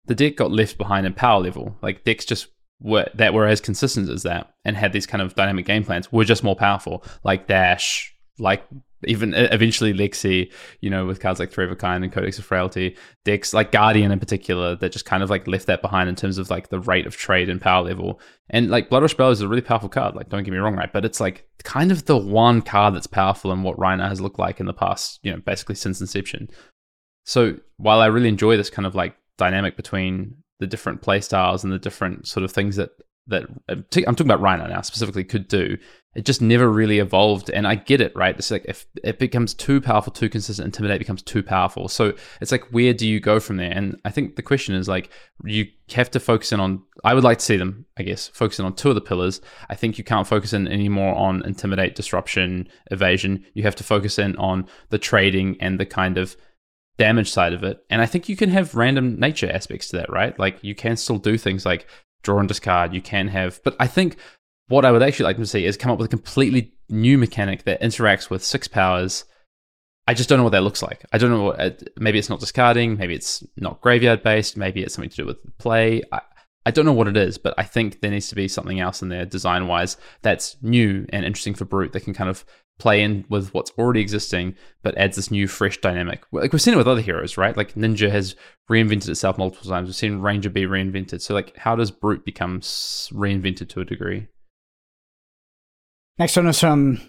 the deck got left behind in power level. Like decks just were that were as consistent as that and had these kind of dynamic game plans were just more powerful, like Dash, like even eventually Lexi, you know, with cards like Three of a Kind and Codex of Frailty, decks like Guardian in particular that just kind of like left that behind in terms of like the rate of trade and power level. And like Bloodrush Bellow is a really powerful card, like don't get me wrong, right? But it's like kind of the one card that's powerful in what Rhinar has looked like in the past, you know, basically since inception. So while I really enjoy this kind of like dynamic between the different play styles and the different sort of things that that uh, I'm talking about Rhinar now specifically could do. It just never really evolved, and I get it, right? It's like if it becomes too powerful, too consistent, intimidate becomes too powerful. So it's like where do you go from there? And I think the question is like you have to focus in on. I would like to see them, I guess, focusing on two of the pillars. I think you can't focus in anymore on intimidate, disruption, evasion. You have to focus in on the trading and the kind of damage side of it. And I think you can have random nature aspects to that, right? Like you can still do things like draw and discard. You can have, but I think what I would actually like to see is come up with a completely new mechanic that interacts with six powers. I just don't know what that looks like. I don't know what, uh, maybe it's not discarding, maybe it's not graveyard based, maybe it's something to do with play. I, I don't know what it is, but I think there needs to be something else in there design wise that's new and interesting for Brute that can kind of play in with what's already existing, but adds this new, fresh dynamic. Like we've seen it with other heroes, right? Like Ninja has reinvented itself multiple times. We've seen Ranger be reinvented. So, like, how does Brute become reinvented to a degree? Next one is from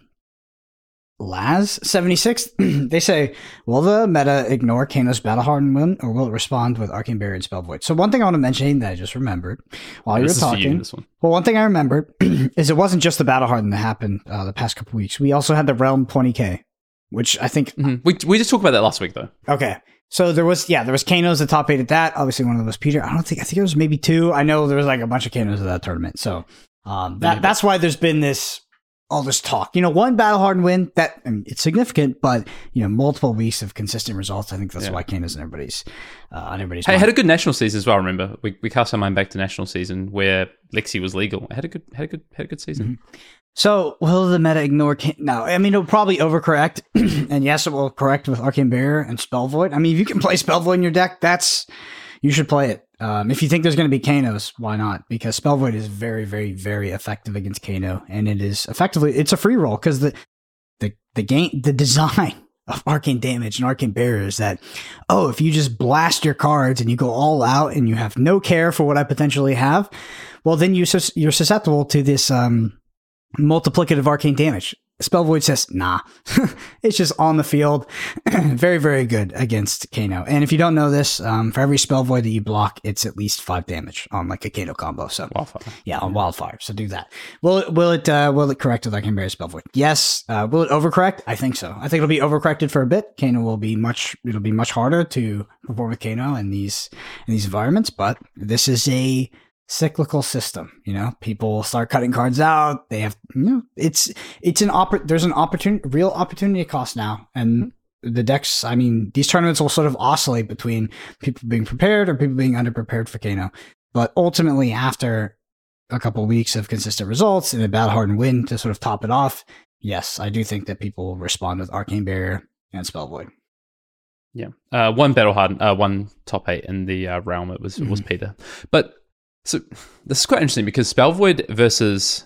Laz76, they say, will the meta ignore Kano's battle hardened win, or will it respond with Arcane Barrier and Spell Void? So one thing I want to mention that I just remembered while you were talking. You, well, one thing I remembered is it wasn't just the battle hardened that happened uh, the past couple weeks. We also had the Realm 20k, which I think mm-hmm. we we just talked about that last week though. Okay. So there was yeah, there was Kano's the top eight at that. Obviously one of them was Peter. I don't think I think it was maybe two. I know there was like a bunch of Kano's at that tournament. So um, that, that's why there's been this all this talk. You know, one battle hardened win that I mean, it's significant, but you know, multiple weeks of consistent results. I think that's Yeah. why Kano's in everybody's uh, on everybody's. Hey, mind. had a good national season as well. Remember, we, we cast our mind back to national season where Lexi was legal. I Had a good had a good had a good season. So will the meta ignore? Can- no, I mean it'll probably overcorrect, and yes, it will correct with Arcane Barrier and Spell Void. I mean, if you can play Spell Void in your deck, that's you should play it. Um, if you think there's going to be Kanos, why not? Because Spell Void is very, very, very effective against Kano, and it is effectively it's a free roll because the the the game the design of arcane damage and arcane barrier is that oh if you just blast your cards and you go all out and you have no care for what I potentially have, well then you you're susceptible to this um multiplicative arcane damage. Spell Void says, nah. it's just on the field. very, very good against Kano. And if you don't know this, um, for every Spell Void that you block, it's at least five damage on like a Kano combo. So Wildfire. yeah, on Wildfire. So do that. Will it will it uh, will it correct with Arcane Barrier Spell Void? Yes. Uh, will it overcorrect? I think so. I think it'll be overcorrected for a bit. Kano will be much it'll be much harder to perform with Kano in these in these environments, but this is a cyclical system. You know, people start cutting cards out. They have you know, it's it's an oppor- there's an opportunity real opportunity cost now. And the decks, I mean, these tournaments will sort of oscillate between people being prepared or people being underprepared for Kano. But ultimately, after a couple weeks of consistent results and a battle hardened win to sort of top it off, yes, I do think that people will respond with Arcane Barrier and Spell Void. Yeah, uh, one battle hardened, uh, one top eight in the uh, realm. It was it was Peter, but so this is quite interesting because Spell Void versus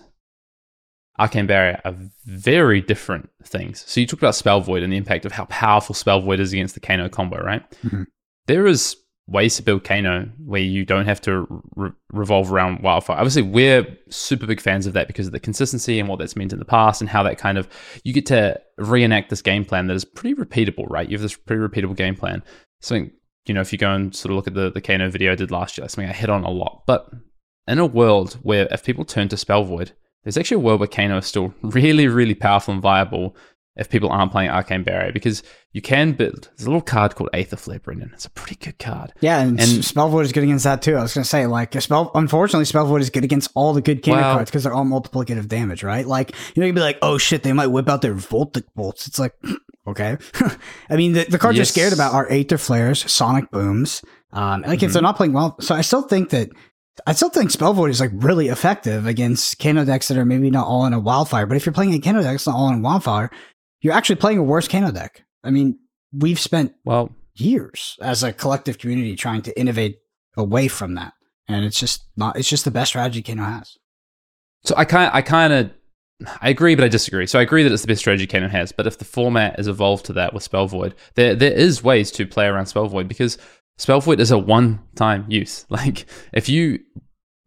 Arcane Barrier are very different things. So you talked about Spell Void and the impact of how powerful Spell Void is against the Kano combo, right? Mhm. There is ways to build Kano where you don't have to re- revolve around Wildfire. Obviously, we're super big fans of that because of the consistency and what that's meant in the past and how that kind of you get to reenact this game plan that is pretty repeatable, right? You have this pretty repeatable game plan. Something you know, if you go and sort of look at the the Kano video I did last year, that's something I hit on a lot. But in a world where if people turn to Spell Void, there's actually a world where Kano is still really, really powerful and viable if people aren't playing Arcane Barrier because you can build. There's a little card called Aether Flare, Brendan. It's a pretty good card. Yeah, and, And- Spell Void is good against that too. I was going to say, like, spell. Unfortunately, Spell Void is good against all the good Kano Well- cards because they're all multiplicative damage, right? Like, you know, you'd be like, oh shit, they might whip out their Voltic bolts. It's like, okay. I mean, the, the cards you're scared about are Aether Flares, Sonic Booms. Um, like, if they're not playing well, so I still think that. I still think Spell Void is like really effective against Kano decks that are maybe not all in a wildfire. But if you're playing a Kano deck that's not all in a wildfire, you're actually playing a worse Kano deck. I mean, we've spent Well, years as a collective community trying to innovate away from that. And it's just not it's just the best strategy Kano has. So I kind I kind of I agree, but I disagree. So I agree that it's the best strategy Kano has, but if the format is evolved to that with Spell Void, there there is ways to play around Spell Void because Spell Void is a one time use. Like if you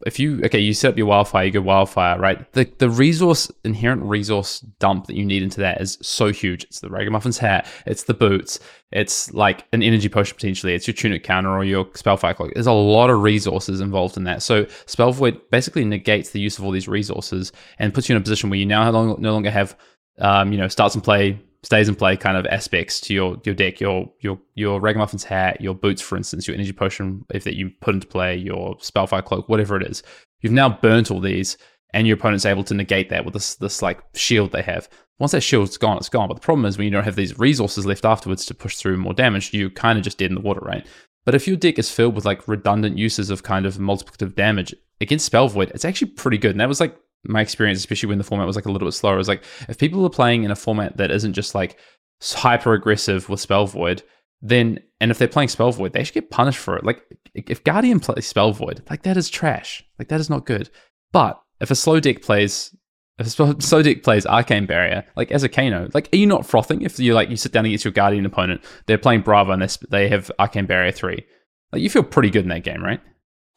if you okay, you set up your wildfire, you go wildfire, right? The the resource inherent resource dump that you need into that is so huge. It's the Ragamuffins hat, it's the boots, it's like an energy potion potentially, it's your tunic counter or your spellfire cloak. There's a lot of resources involved in that. So spell void basically negates the use of all these resources and puts you in a position where you now no longer- no longer have um, you know, starts and play, stays in play kind of aspects to your your deck, your your your Ragamuffins hat, your boots, for instance, your energy potion if that you put into play, your spellfire cloak, whatever it is. You've now burnt all these, and your opponent's able to negate that with this this like shield they have. Once that shield's gone, it's gone. But the problem is when you don't have these resources left afterwards to push through more damage, you kind of just dead in the water, right? But if your deck is filled with like redundant uses of kind of multiplicative damage against Spell Void, it's actually pretty good. And that was like my experience, especially when the format was like a little bit slower. Is like if people are playing in a format that isn't just like hyper aggressive with Spell Void, then and if they're playing Spell Void, they should get punished for it. Like if Guardian plays Spell Void, like that is trash. Like that is not good. But if a slow deck plays if a slow- slow deck plays Arcane Barrier, like as a Kano, like are you not frothing if you like you sit down against your Guardian opponent, they're playing Bravo and they they have Arcane Barrier three, like you feel pretty good in that game, right?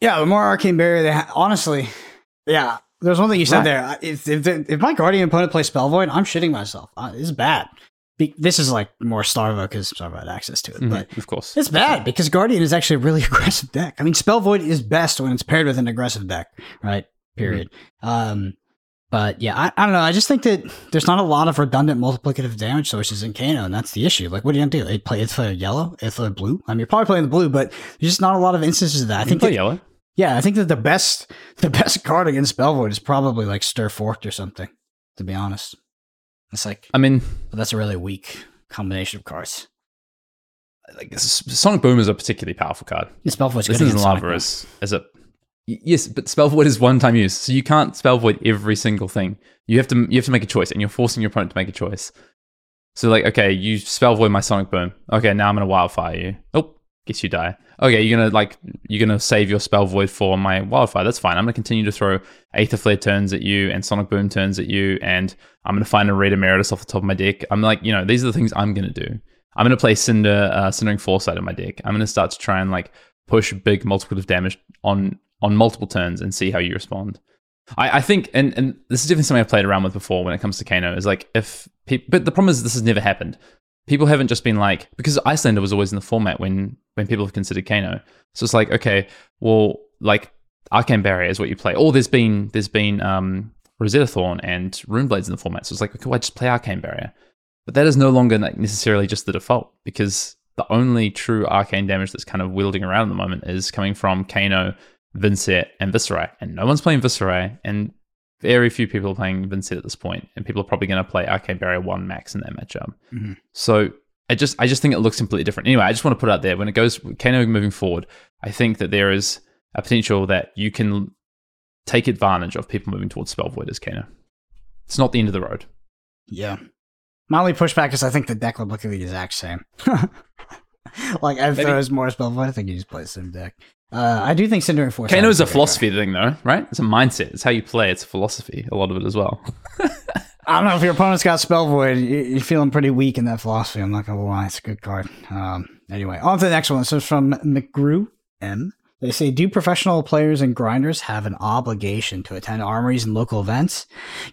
Yeah, the more arcane barrier they ha- honestly, yeah. There's one thing you said Right. there. If, if if my guardian opponent plays spell void, I'm shitting myself. Uh, it's bad. Be- this is like more Starvo because Starvo had access to it, Mhm, but of course, it's bad because guardian is actually a really aggressive deck. I mean, spell void is best when it's paired with an aggressive deck, right? Period. Um, but yeah, I, I don't know. I just think that there's not a lot of redundant multiplicative damage sources in Kano, and that's the issue. Like, what are you gonna do? They play Itha yellow, Itha blue. I mean, you're probably playing the blue, but there's just not a lot of instances of that. I think think play that, yellow. Yeah, I think that the best the best card against Spell Void is probably like Stir Forked or something. To be honest, it's like I mean, that's a really weak combination of cards. like Sonic Boom is a particularly powerful card. Spellvoid's good This isn't lava as as a yes, but spell void is one time use, so you can't spell void every single thing. You have to you have to make a choice, and you're forcing your opponent to make a choice. So like, okay, you spell void my Sonic Boom. Okay, now I'm gonna wildfire you. Oh, guess you die. Okay, you're gonna like you're gonna save your spell void for my wildfire. That's fine. I'm gonna continue to throw Aether Flare turns at you and Sonic Boom turns at you, and I'm gonna find a Red Emeritus off the top of my deck. I'm like, you know, these are the things I'm gonna do. I'm gonna play Cinder, uh, Cindering Foresight in my deck. I'm gonna start to try and like push big multiplicative damage on on multiple turns and see how you respond. I, I think, and and this is definitely something I've played around with before when it comes to Kano. Is like if people, but the problem is this has never happened. People haven't just been like because Iyslander was always in the format when when people have considered Kano. So it's like okay, well, like Arcane Barrier is what you play. Or there's been there's been um Rosetta Thorn and Runeblades in the format. So it's like okay, I just play Arcane Barrier. But that is no longer like necessarily just the default because the only true arcane damage that's kind of wielding around at the moment is coming from Kano, Vynnset, and Viserai. And no one's playing Viserai, and very few people are playing Vynnset at this. And people are probably going to play Arcane Barrier 1 max in that matchup. Mhm. So I just I just think it looks completely different. Anyway, I just want to put it out there when it goes Kano moving forward, I think that there is a potential that you can take advantage of people moving towards Spell Void as Kano. It's not the end of the road. Yeah. My only pushback is I think the deck would look the exact same. like if was more Spellvoid, I think you just play the same deck. Uh, I do think Cinder and Force. Kano is a philosophy thing, though, right? It's a mindset. It's how you play. It's a philosophy. A lot of it as well. I don't know if your opponent's got Spell Void, you- you're feeling pretty weak in that philosophy. I'm not gonna lie, it's a good card. Um, anyway, on to the next one. So is from McGrew M. They say, do professional players and grinders have an obligation to attend armories and local events?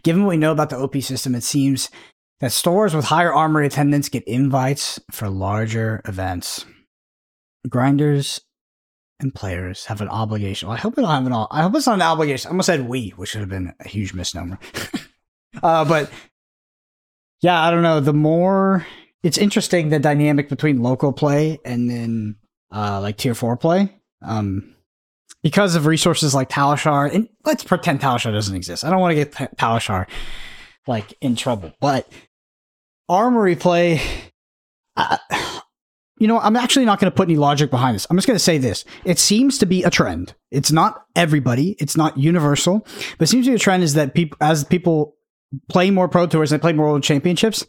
Given what we know about the OP system, it seems that stores with higher armory attendance get invites for larger events. Grinders and players have an obligation. Well, I hope we don't have an. I hope it's not an obligation. I almost said we, which should have been a huge misnomer. uh, but yeah, I don't know. The more it's interesting, the dynamic between local play and then uh, like tier four play. Um, because of resources like Talishar, and let's pretend Talishar doesn't exist. I don't want to get Ta- Talishar like in trouble, but armory play. You know, I'm actually not going to put any logic behind this. I'm just going to say this. It seems to be a trend. It's not everybody, it's not universal, but it seems to be a trend is that people, as people play more pro tours and they play more world championships,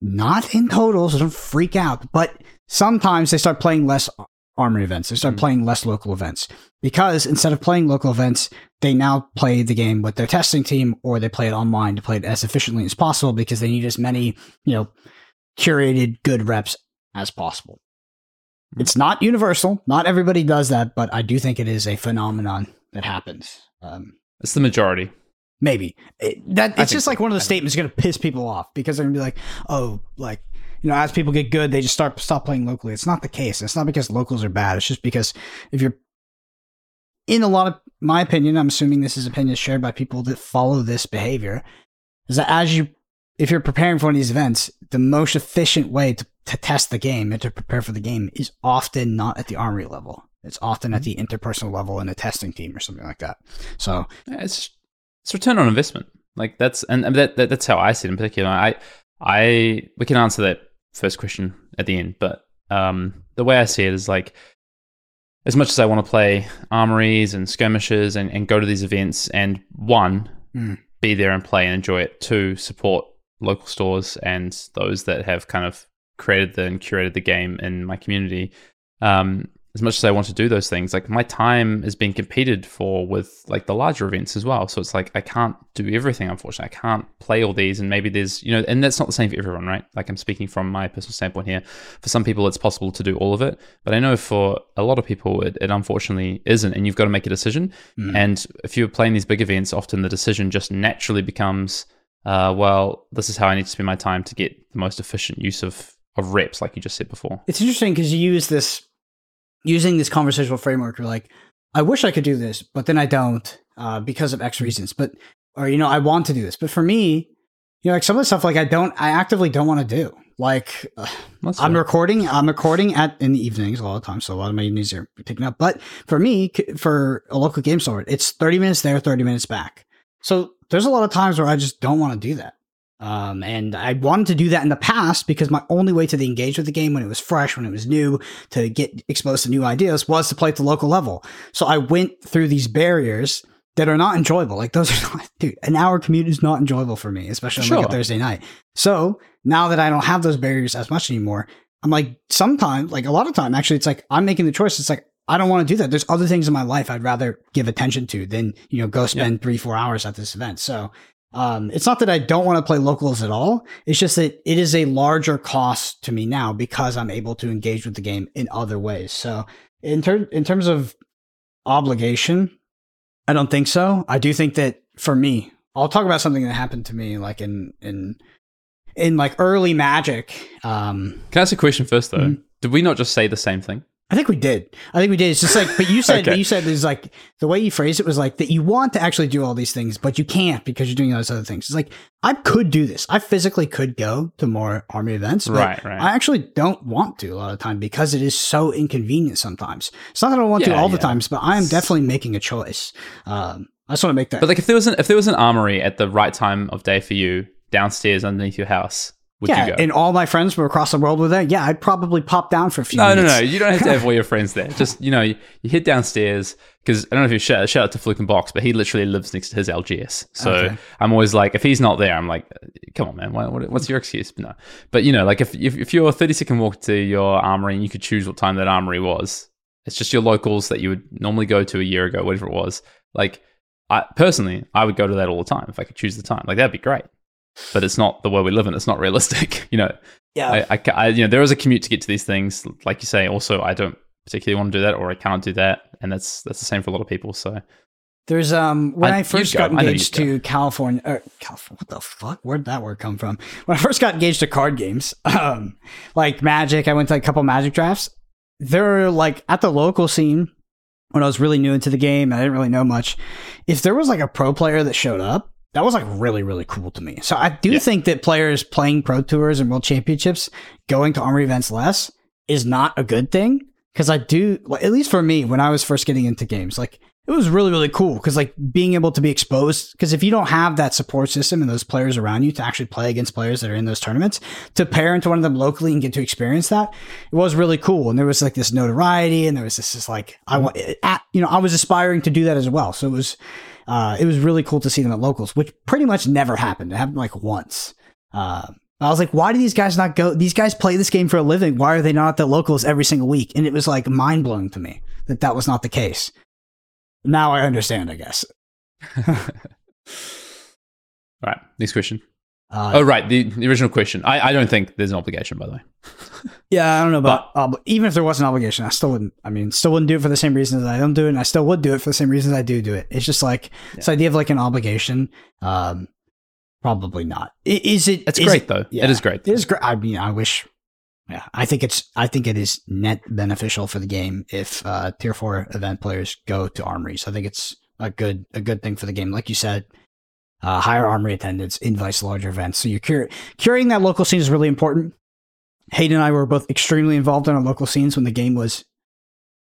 not in total, so don't freak out, but sometimes they start playing less armory events. They start Mhm. playing less local events because instead of playing local events, they now play the game with their testing team or they play it online to play it as efficiently as possible because they need as many, you know, curated good reps as possible. Mhm. It's not universal. Not everybody does that, but I do think it is a phenomenon that happens. Um, It's the majority. maybe it, that it's just so. like one of the statements going to piss people off because they're going to be like, oh, like you know, as people get good, they just start stop playing locally. It's not the case. It's not because locals are bad. It's just because if you're in a lot of my opinion, I'm assuming this is opinion shared by people that follow this behavior, is that as you if you're preparing for one of these events, the most efficient way to, to test the game and to prepare for the game is often not at the armory level. It's often at the interpersonal level in a testing team or something like that. So It's it's return on investment. Like that's and, and that, that that's how I see it in particular. I I we can answer that first question at the end, but um, the way I see it is like as much as I want to play armories and skirmishes and, and go to these events and one Mm. be there and play and enjoy it. Two support local stores and those that have kind of created the and curated the game in my community. Um, as much as I want to do those things, like my time is being competed for with like the larger events as well. So it's like I can't do everything, unfortunately. I can't play all these, and maybe there's you know, and that's not the same for everyone, right? Like I'm speaking from my personal standpoint here. For some people, it's possible to do all of it, but I know for a lot of people, it, it unfortunately isn't, and you've got to make a decision. mm. And if you're playing these big events, often the decision just naturally becomes, uh, well, this is how I need to spend my time to get the most efficient use of of reps, like you just said before. it's interesting because you use this using this conversational framework you're like i wish i could do this but then i don't uh, because of x reasons. But or you know i want to do this. But for me you know like some of the stuff like i don't i actively don't want to do. Like uh, i'm recording i'm recording at in the evenings a lot of times so a lot of my evenings are taken up. But for me for a local game store it's 30 minutes there 30 minutes back. So there's a lot of times where I just don't want to do that. Um, and I wanted to do that in the past because my only way to engage with the game when it was fresh, when it was new, to get exposed to new ideas was to play at the local level. So I went through these barriers that are not enjoyable. Like those are not, dude, an hour commute is not enjoyable for me, especially on like a Thursday night. So now that I don't have those barriers as much anymore, I'm like, sometimes, like a lot of time, actually, it's like I'm making the choice. It's like, I don't want to do that. There's other things in my life I'd rather give attention to than, you know, go spend three, four hours at this event. So, um, it's not that I don't want to play locals at all. It's just that it is a larger cost to me now because I'm able to engage with the game in other ways. So, in, ter- in terms of obligation, I don't think so. I do think that for me, I'll talk about something that happened to me like in in in like early Magic. Um, Can I ask a question first, though? Mhm. Did we not just say the same thing? I think we did. I think we did. It's just like, but you said, Okay. you said is like the way you phrased it was like that you want to actually do all these things, but you can't because you're doing all those other things. It's like I could do this. I physically could go to more armory events, but Right, right. I actually don't want to a lot of the time because it is so inconvenient sometimes. It's not that I don't want to Yeah, all the times, but I am definitely making a choice. Um, I just want to make that. But like, if there was an if there was an armory at the right time of day for you downstairs underneath your house, yeah, and all my friends from across the world were there. Yeah, I'd probably pop down for a few no, no, minutes. no. You don't have to have all your friends there. Just you know, you, you head downstairs because I don't know if you shout, shout out to Fluke and Box, but he literally lives next to his LGS. So Okay. I'm always like, if he's not there, I'm like, come on, man, what, what's your excuse? But no, but you know, like if, if if you're a 30 second walk to your armory and you could choose what time that armory was, it's just your locals that you would normally go to a year ago, whatever it was. Like, I personally, I would go to that all the time if I could choose the time. Like that'd be great. But it's not the world we live in. It's not realistic, you know. Yeah, I, I, I- you know, there is a commute to get to these things. Like you say, also, I don't particularly want to do that, or I can't do that, and that's that's the same for a lot of people. So There's um when I- I, first got go. Engaged to California, er, California, what the fuck? Where'd that word come from? When I first got engaged to card games, um, like Magic, I went to a couple Magic drafts. There were like at the local scene when I was really new into the game, I didn't really know much. If there was like a pro player that showed up, that was like really really cool to me. So I do Yeah. think that players playing pro tours and world championships, going to armory events less, is not a good thing because I do like, at least for me when I was first getting into games, like it was really really cool because like being able to be exposed because if you don't have that support system and those players around you to actually play against players that are in those tournaments to pair into one of them locally and get to experience that it was really cool and there was like this notoriety and there was this, this like i want you know i was aspiring to do that as well so it was uh it was really cool to see them at locals which pretty much never happened it happened like once uh, I was like, why do these guys not go? These guys play this game for a living. Why are they not at the locals every single week? And it was like mind blowing to me that that was not the case. Now I understand, I guess. All right, next question. Uh, oh, right, the, the original question. I, I don't think there's an obligation, by the way. yeah, I don't know about ob- even if there was an obligation, I still wouldn't. I mean, still wouldn't do it for the same reasons I don't do it, and I still would do it for the same reasons I do do it. It's just like this idea of like an obligation. Um, probably not. Is it? It's is great it- though. yeah. It is great. It is great. I mean, I wish. Yeah, I think it's. I think it is net beneficial for the game if uh, tier four event players go to armories. I think it's a good a good thing for the game. Like you said, uh, higher armory attendance invites larger events. So you're cur- curating that local scene is really important. Hayden and I were both extremely involved in our local scenes when the game was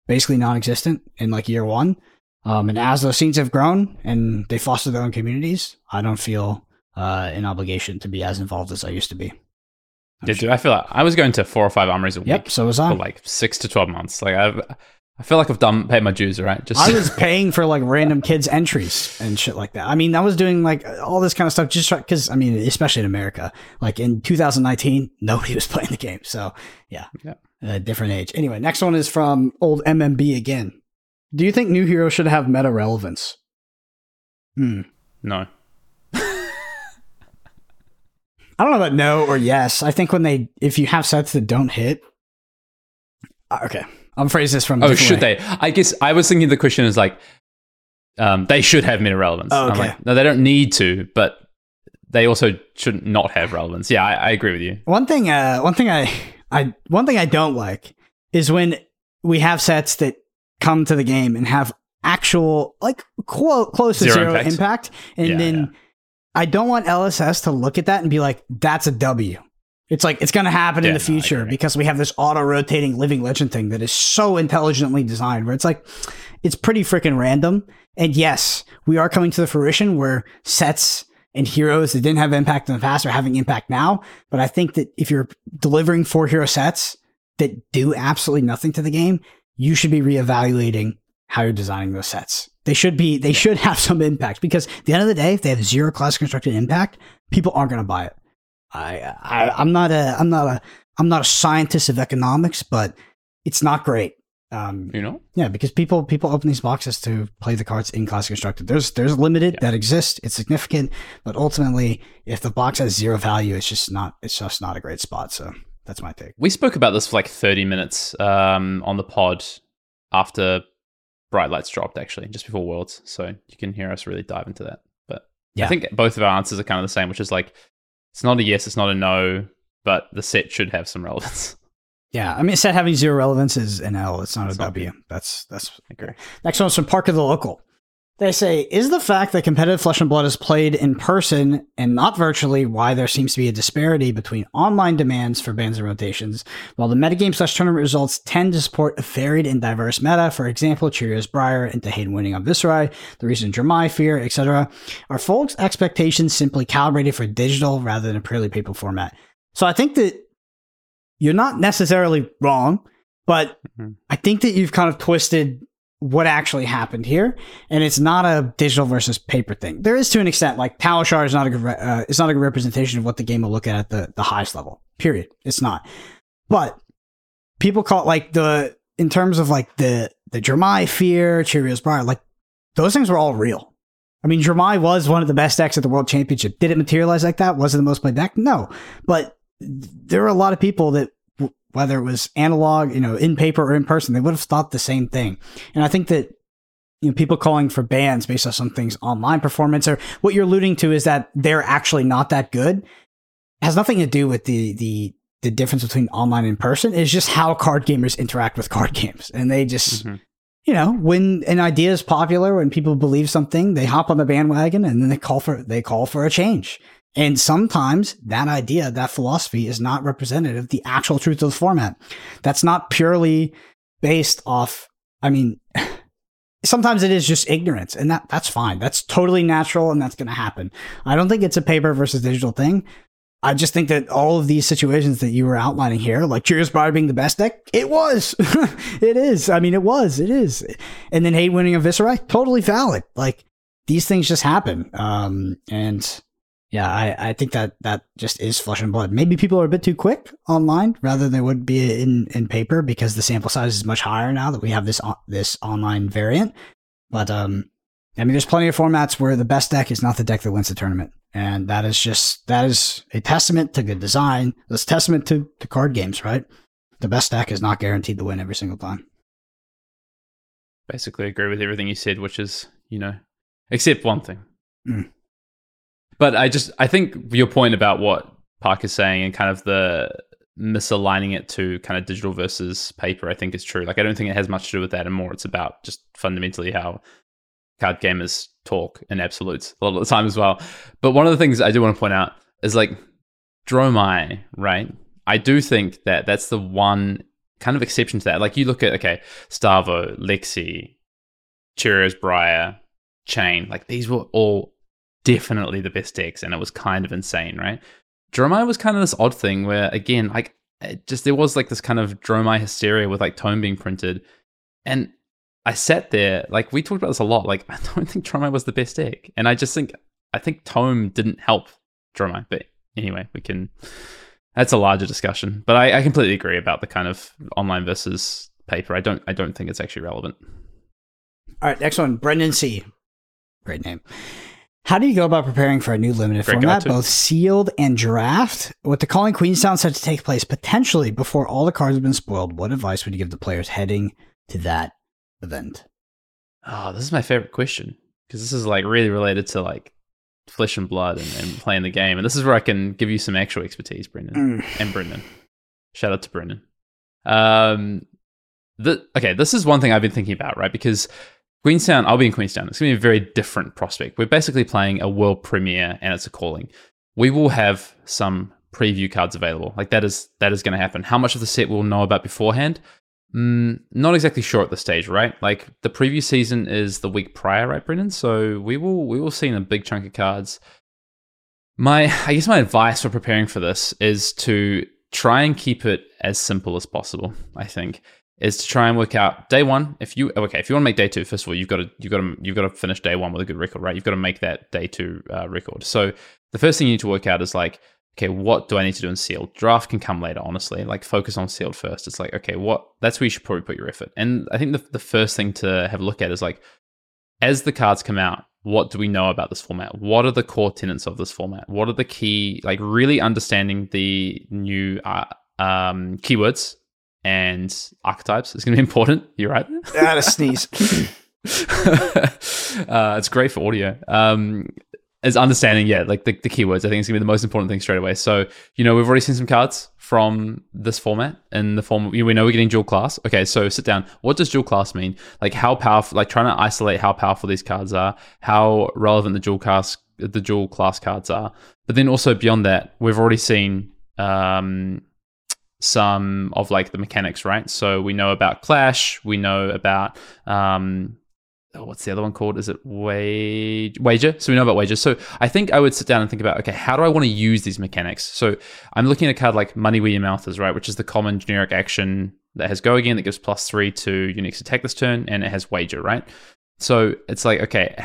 basically non-existent in like year one. Um, and as those scenes have grown and they foster their own communities, I don't feel uh, an obligation to be as involved as I used to be. Yeah, dude, I feel like I was going to four or five armories a week Yep, so was I. for like six to twelve months. Like I've, I feel like I've done paid my dues, right? Just I was paying for like random kids' entries and shit like that. I mean, I was doing like all this kind of stuff just because, I mean, especially in America, like in 2019, nobody was playing the game. So, yeah, Yeah. a different age. Anyway, next one is from old MMB again. Do you think new heroes should have meta relevance? Hmm. no. I don't know about no or yes. I think when they, if you have sets that don't hit, Uh, okay, I'll phrasing this from. a Oh, should way. they? I guess I was thinking the question is like, um, they should have meta relevance. Oh, I'm okay. like, no, they don't need to, but they also should not have relevance. Yeah, I, I agree with you. One thing, uh, one thing I, I, one thing I don't like is when we have sets that come to the game and have actual, like, quote, close to Zero zero, impact. impact. and Yeah, then yeah. I don't want LSS to look at that and be like, "That's a W." It's like it's going to happen in the future agree. because we have this auto rotating living legend thing that is so intelligently designed. Where it's like, it's pretty freaking random. And yes, we are coming to the fruition where sets and heroes that didn't have impact in the past are having impact now. But I think that if you're delivering four hero sets that do absolutely nothing to the game, you should be reevaluating how you're designing those sets. They should be they should have some impact because at the end of the day, if they have zero class constructed impact, people aren't going to buy it. I, I I'm not a I'm not a I'm not a scientist of economics, but it's not great. Um, You know? yeah, because people people open these boxes to play the cards in class constructed. There's there's limited Yeah. that exists. It's significant, but ultimately, if the box has zero value, it's just not it's just not a great spot. So that's my take. We spoke about this for like 30 minutes um, on the pod after Bright Lights dropped, actually, just before Worlds. So you can hear us really dive into that. But Yeah. I think both of our answers are kind of the same, which is like, it's not a yes, it's not a no, but the set should have some relevance. Yeah, I mean, set having zero relevance is an L. It's not It's a not W. That's that's I agree. Next one's from Park of the Local. They say, is the fact that competitive Flesh and Blood is played in person and not virtually why there seems to be a disparity between online demands for bans and rotations, while the metagame slash tournament results tend to support a varied and diverse meta, for example, Cheerios Briar and Hayden winning on Viserai, the recent Dromai Fear, etc. Are folks' expectations simply calibrated for digital rather than a purely paper format? So I think that you're not necessarily wrong, but Mhm. I think that you've kind of twisted what actually happened here, and it's not a digital versus paper thing. There is to an extent, like Talishar is not a good, uh, it's not a good representation of what the game will look at at the the highest level. Period. It's not. But people call it like the in terms of like the the Dromai Fear, Cheerios Briar, like those things were all real. I mean, Dromai was one of the best decks at the World Championship. Did it materialize like that? Was it the most played deck? No. But there are a lot of people that, whether it was analog, you know, in paper or in person, they would have thought the same thing. And I think that, you know, people calling for bans based on some things online performance or what you're alluding to is that they're actually not that good has nothing to do with the, the, the difference between online and person. It's just how card gamers interact with card games. And they just, Mhm. you know, when an idea is popular, when people believe something, they hop on the bandwagon and then they call for they call for a change. And sometimes that idea, that philosophy is not representative of the actual truth of the format. That's not purely based off, I mean, sometimes it is just ignorance and that that's fine. That's totally natural and that's going to happen. I don't think it's a paper versus digital thing. I just think that all of these situations that you were outlining here, like Cheers Briar being the best deck, it was. it is. I mean, it was. It is. And then Hate winning a Viserai, totally valid. Like these things just happen. Um, and yeah, I, I think that that just is flesh and blood. Maybe people are a bit too quick online rather than they would be in, in paper because the sample size is much higher now that we have this on, this online variant. But um, I mean, there's plenty of formats where the best deck is not the deck that wins the tournament, and that is just that is a testament to good design. It's a testament to to card games, right? The best deck is not guaranteed to win every single time. Basically agree with everything you said, which is, you know, except one thing. Mm. But I just, I think your point about what Park is saying and kind of the misaligning it to kind of digital versus paper, I think is true. Like, I don't think it has much to do with that, and more it's about just fundamentally how card gamers talk in absolutes a lot of the time as well. But one of the things I do want to point out is like Dromai, right? I do think that that's the one kind of exception to that. Like you look at okay, Starvo, Lexi, Cheerios, Briar, Chane, like these were all definitely the best decks, and it was kind of insane, right? Dromai was kind of this odd thing where again, like it just there was like this kind of Dromai hysteria with like Tome being printed, and I sat there like we talked about this a lot. Like I don't think Dromai was the best deck, and I just think I think Tome didn't help Dromai. But anyway, we can. That's a larger discussion, but I, I completely agree about the kind of online versus paper. I don't I don't think it's actually relevant. All right, next one, Brendan C. Great name. How do you go about preparing for a new limited format, both sealed and draft? With the Calling Queenstown set to take place potentially before all the cards have been spoiled, what advice would you give the players heading to that event? Oh, this is my favorite question because this is like really related to like flesh and blood and, and playing the game, and this is where I can give you some actual expertise, Brendan Mm. and Brendan. Shout out to Brendan. Um, the okay, this is one thing I've been thinking about, right? Because Queenstown, I'll be in Queenstown. It's gonna be a very different prospect. We're basically playing a world premiere, and it's a calling. We will have some preview cards available. Like that is that is going to happen. How much of the set we'll know about beforehand, Mm, not exactly sure at this stage, right? Like the preview season is the week prior, right, Brendan? So we will we will see in a big chunk of cards. My I guess my advice for preparing for this is to try and keep it as simple as possible. I think is to try and work out day one. If you okay, if you want to make day two, first of all, you've got to you've got to you've got to finish day one with a good record, right? You've got to make that day two uh, record. So the first thing you need to work out is like okay, what do I need to do in sealed? Draft can come later, honestly. Like focus on sealed first. It's like, okay, what that's where you should probably put your effort. And I think the, the first thing to have a look at is like, as the cards come out, what do we know about this format? What are the core tenets of this format? What are the key, like really understanding the new uh, um, keywords and archetypes is going to be important. You're right. I had a sneeze. uh, it's great for audio. Um, is understanding, yeah, like the, the keywords. I think it's gonna be the most important thing straight away. So, you know, we've already seen some cards from this format in the form we know we're getting dual class. Okay, so sit down. What does dual class mean? Like how powerful like trying to isolate how powerful these cards are, how relevant the dual class the dual class cards are. But then also beyond that, we've already seen um some of like the mechanics, right? So we know about Clash, we know about um oh, what's the other one called? Is it wage wager? So we know about wages. So I think I would sit down and think about okay, how do I want to use these mechanics? So I'm looking at a card like Money Where Your Mouth Is, right, which is the common generic action that has go again that gives plus three to Unique's attack this turn, and it has wager, right? So it's like okay.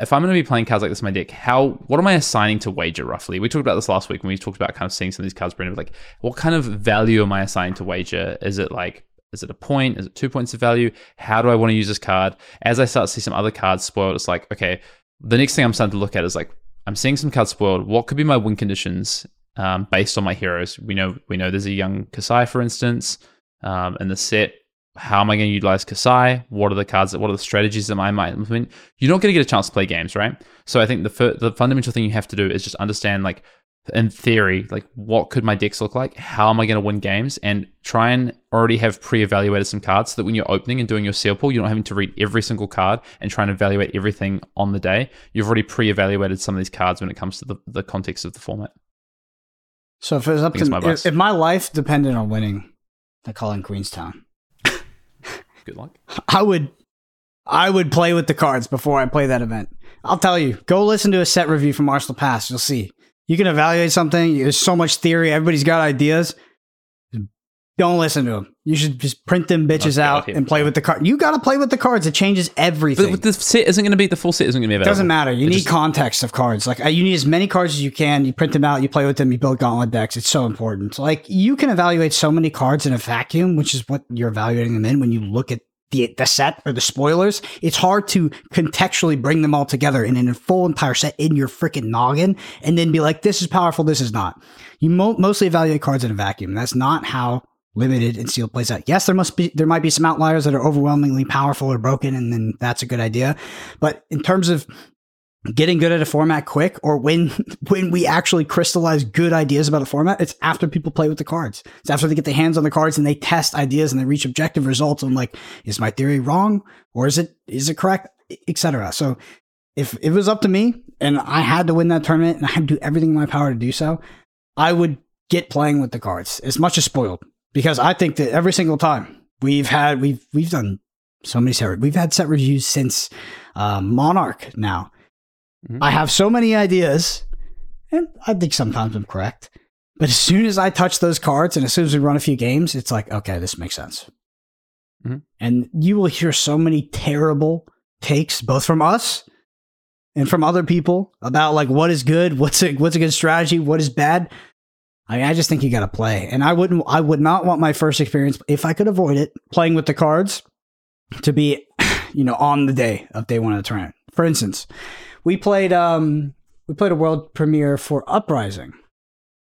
If I'm going to be playing cards like this in my deck, how what am I assigning to wager roughly? We talked about this last week when we talked about kind of seeing some of these cards, Brendan. Like, what kind of value am I assigning to wager? Is it like is it a point? Is it two points of value? How do I want to use this card? As I start to see some other cards spoiled, it's like, okay, the next thing I'm starting to look at is like, I'm seeing some cards spoiled. What could be my win conditions um, based on my heroes? We know we know there's a young Kassai, for instance, um, in the set. How am I going to utilize Kassai? What are the cards? What are the strategies that I might implement? You're not going to get a chance to play games, right? So I think the the fundamental thing you have to do is just understand like in theory, like what could my decks look like? How am I going to win games? And try and already have pre-evaluated some cards so that when you're opening and doing your seal pool, you're not having to read every single card and try and evaluate everything on the day. You've already pre-evaluated some of these cards when it comes to the, the context of the format. So if it was up to my if, if, my life depended on winning the call in Queenstown, good luck. I would I would play with the cards before I play that event. I'll tell you, go listen to a set review from Arsenal Pass. You'll see you can evaluate something. There's so much theory. Everybody's got ideas. Don't listen to them. You should just print them bitches okay, out okay, and play with the card. You got to play with the cards. It changes everything. But the set isn't going to be the full set. Isn't going to be available. Doesn't matter. You it need just, context of cards. Like uh, you need as many cards as you can. You print them out. You play with them. You build gauntlet decks. It's so important. Like you can evaluate so many cards in a vacuum, which is what you're evaluating them in. When you look at the, the set or the spoilers, it's hard to contextually bring them all together in a full entire set in your freaking noggin and then be like, this is powerful, this is not. You mo- mostly evaluate cards in a vacuum. That's not how limited and see sealed plays out. Yes, there must be there might be some outliers that are overwhelmingly powerful or broken, and then that's a good idea. But in terms of getting good at a format quick or when when we actually crystallize good ideas about a format it's after people play with the cards it's after they get their hands on the cards and they test ideas and they reach objective results and like is my theory wrong or is it is it correct etc so if, if it was up to me and i had to win that tournament and i had to do everything in my power to do so i would get playing with the cards as much as spoiled because i think that every single time we've had we've we've done so many set we've had set reviews since uh, monarch now Mm-hmm. I have so many ideas, and I think sometimes I'm correct. But as soon as I touch those cards and as soon as we run a few games, it's like, okay, this makes sense. Mm-hmm. And you will hear so many terrible takes, both from us and from other people, about like what is good, what's a what's a good strategy, what is bad. I, mean, I just think you got to play, and I wouldn't. I would not want my first experience, if I could avoid it, playing with the cards, to be, you know, on the day of day one of the tournament. For instance, we played um we played a world premiere for Uprising.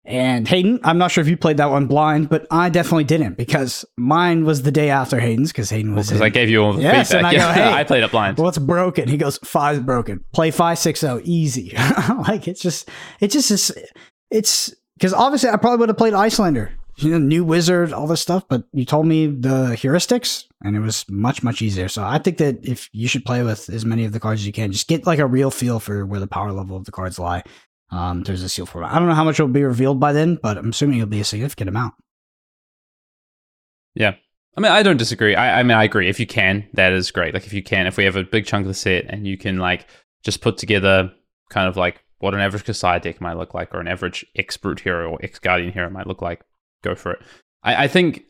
And Hayden, I'm not sure if you played that one blind, but I definitely didn't because mine was the day after Hayden's because Hayden was. Because well, I gave you all the yes, feedback. And I, go, hey, I played it blind. What's broken? He goes, five's broken. Play five, six, oh, easy. like it's just, it just is, it's because obviously I probably would have played Iyslander you know, new wizard, all this stuff, but you told me the heuristics and it was much, much easier. So I think that if you should play with as many of the cards as you can, just get like a real feel for where the power level of the cards lie. Um, there's a seal format. I don't know how much will be revealed by then, but I'm assuming it'll be a significant amount. Yeah. I mean, I don't disagree. I, I mean, I agree. If you can, that is great. Like, if you can, if we have a big chunk of the set and you can like just put together kind of like what an average Kassai deck might look like, or an average X Brute hero or X Guardian hero might look like, go for it. I, I think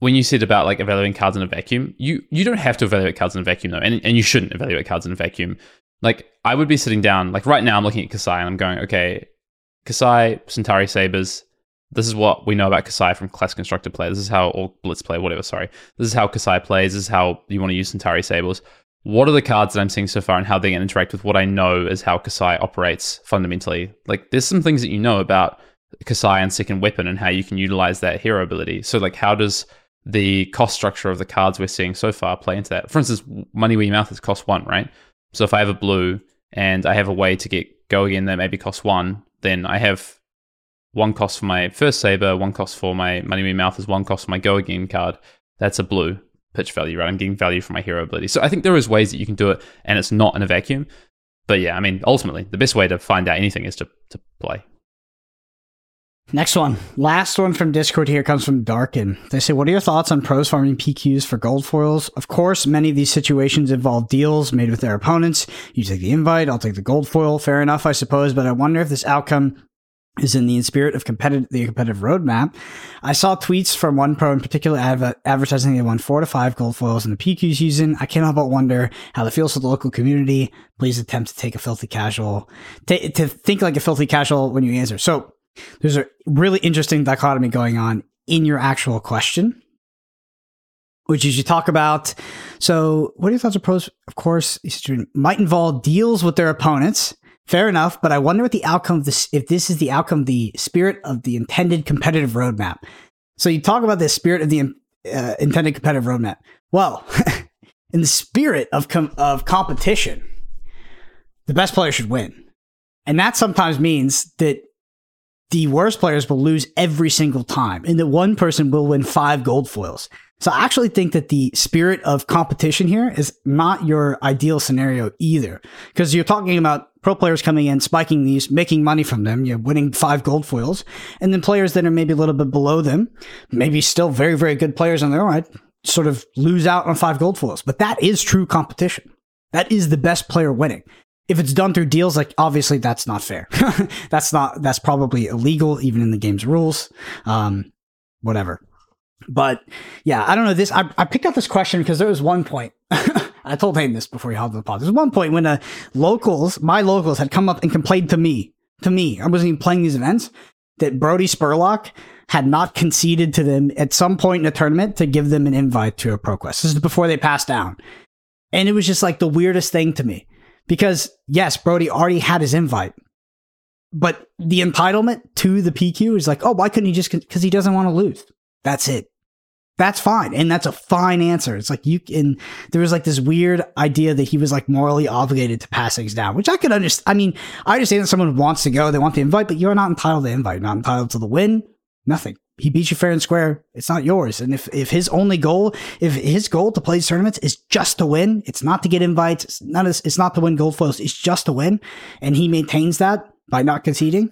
when you said about like evaluating cards in a vacuum, you you don't have to evaluate cards in a vacuum though, and and you shouldn't evaluate cards in a vacuum. Like I would be sitting down, like right now, I'm looking at Kassai and I'm going, okay, Kassai, Cintari Sabers. This is what we know about Kassai from class constructed play. This is how or Blitz play, whatever. Sorry, this is how Kassai plays. This is how you want to use Cintari Sabers. What are the cards that I'm seeing so far, and how they can interact with what I know is how Kassai operates fundamentally? Like, there's some things that you know about Kassai and second weapon and how you can utilize that hero ability. So, like, how does the cost structure of the cards we're seeing so far play into that. For instance, Money Where Your Mouth is cost one, right? So if I have a blue and I have a way to get go again that maybe costs one, then I have one cost for my first saber, one cost for my Money Where Your Mouth is one cost for my go again card. That's a blue pitch value, right? I'm getting value from my hero ability. So I think there is ways that you can do it and it's not in a vacuum. But yeah, I mean, ultimately, the best way to find out anything is to, to play. Next one. Last one from Discord here comes from Darkin. They say, What are your thoughts on pros farming PQs for gold foils? Of course, many of these situations involve deals made with their opponents. You take the invite, I'll take the gold foil. Fair enough, I suppose, but I wonder if this outcome is in the spirit of competitive, the competitive roadmap. I saw tweets from one pro in particular adv- advertising they won four to five gold foils in the PQ season. I cannot but wonder how it feels for the local community. Please attempt to take a filthy casual, t- to think like a filthy casual when you answer. So, there's a really interesting dichotomy going on in your actual question, which is you talk about. So, what are your thoughts on pros? Of course, might involve deals with their opponents. Fair enough, but I wonder what the outcome of this, if this is the outcome, of the spirit of the intended competitive roadmap. So you talk about the spirit of the uh, intended competitive roadmap. Well, in the spirit of com- of competition, the best player should win, and that sometimes means that the worst players will lose every single time, and that one person will win five gold foils. So I actually think that the spirit of competition here is not your ideal scenario either, because you're talking about pro players coming in, spiking these, making money from them, you know, winning five gold foils, and then players that are maybe a little bit below them, maybe still very, very good players on their own, right, sort of lose out on five gold foils. But that is true competition. That is the best player winning if it's done through deals, like obviously that's not fair. that's not that's probably illegal, even in the game's rules. Um, whatever. But yeah, I don't know this. I, I picked up this question because there was one point. I told Hayden this before he hopped on the pod. There was one point when uh, locals, my locals, had come up and complained to me, to me. I wasn't even playing these events. That Brody Spurlock had not conceded to them at some point in the tournament to give them an invite to a ProQuest. This is before they passed down, and it was just like the weirdest thing to me because yes, Brody already had his invite, but the entitlement to the PQ is like, oh, why couldn't he just, because he doesn't want to lose. That's it. That's fine. And that's a fine answer. It's like you can, there was like this weird idea that he was like morally obligated to pass things down, which I could understand. I mean, I understand that someone wants to go, they want the invite, but you're not entitled to invite, you're not entitled to the win, nothing he beat you fair and square. It's not yours. And if, if his only goal, if his goal to play these tournaments is just to win, it's not to get invites. It's not, it's not to win gold foils. It's just to win. And he maintains that by not conceding.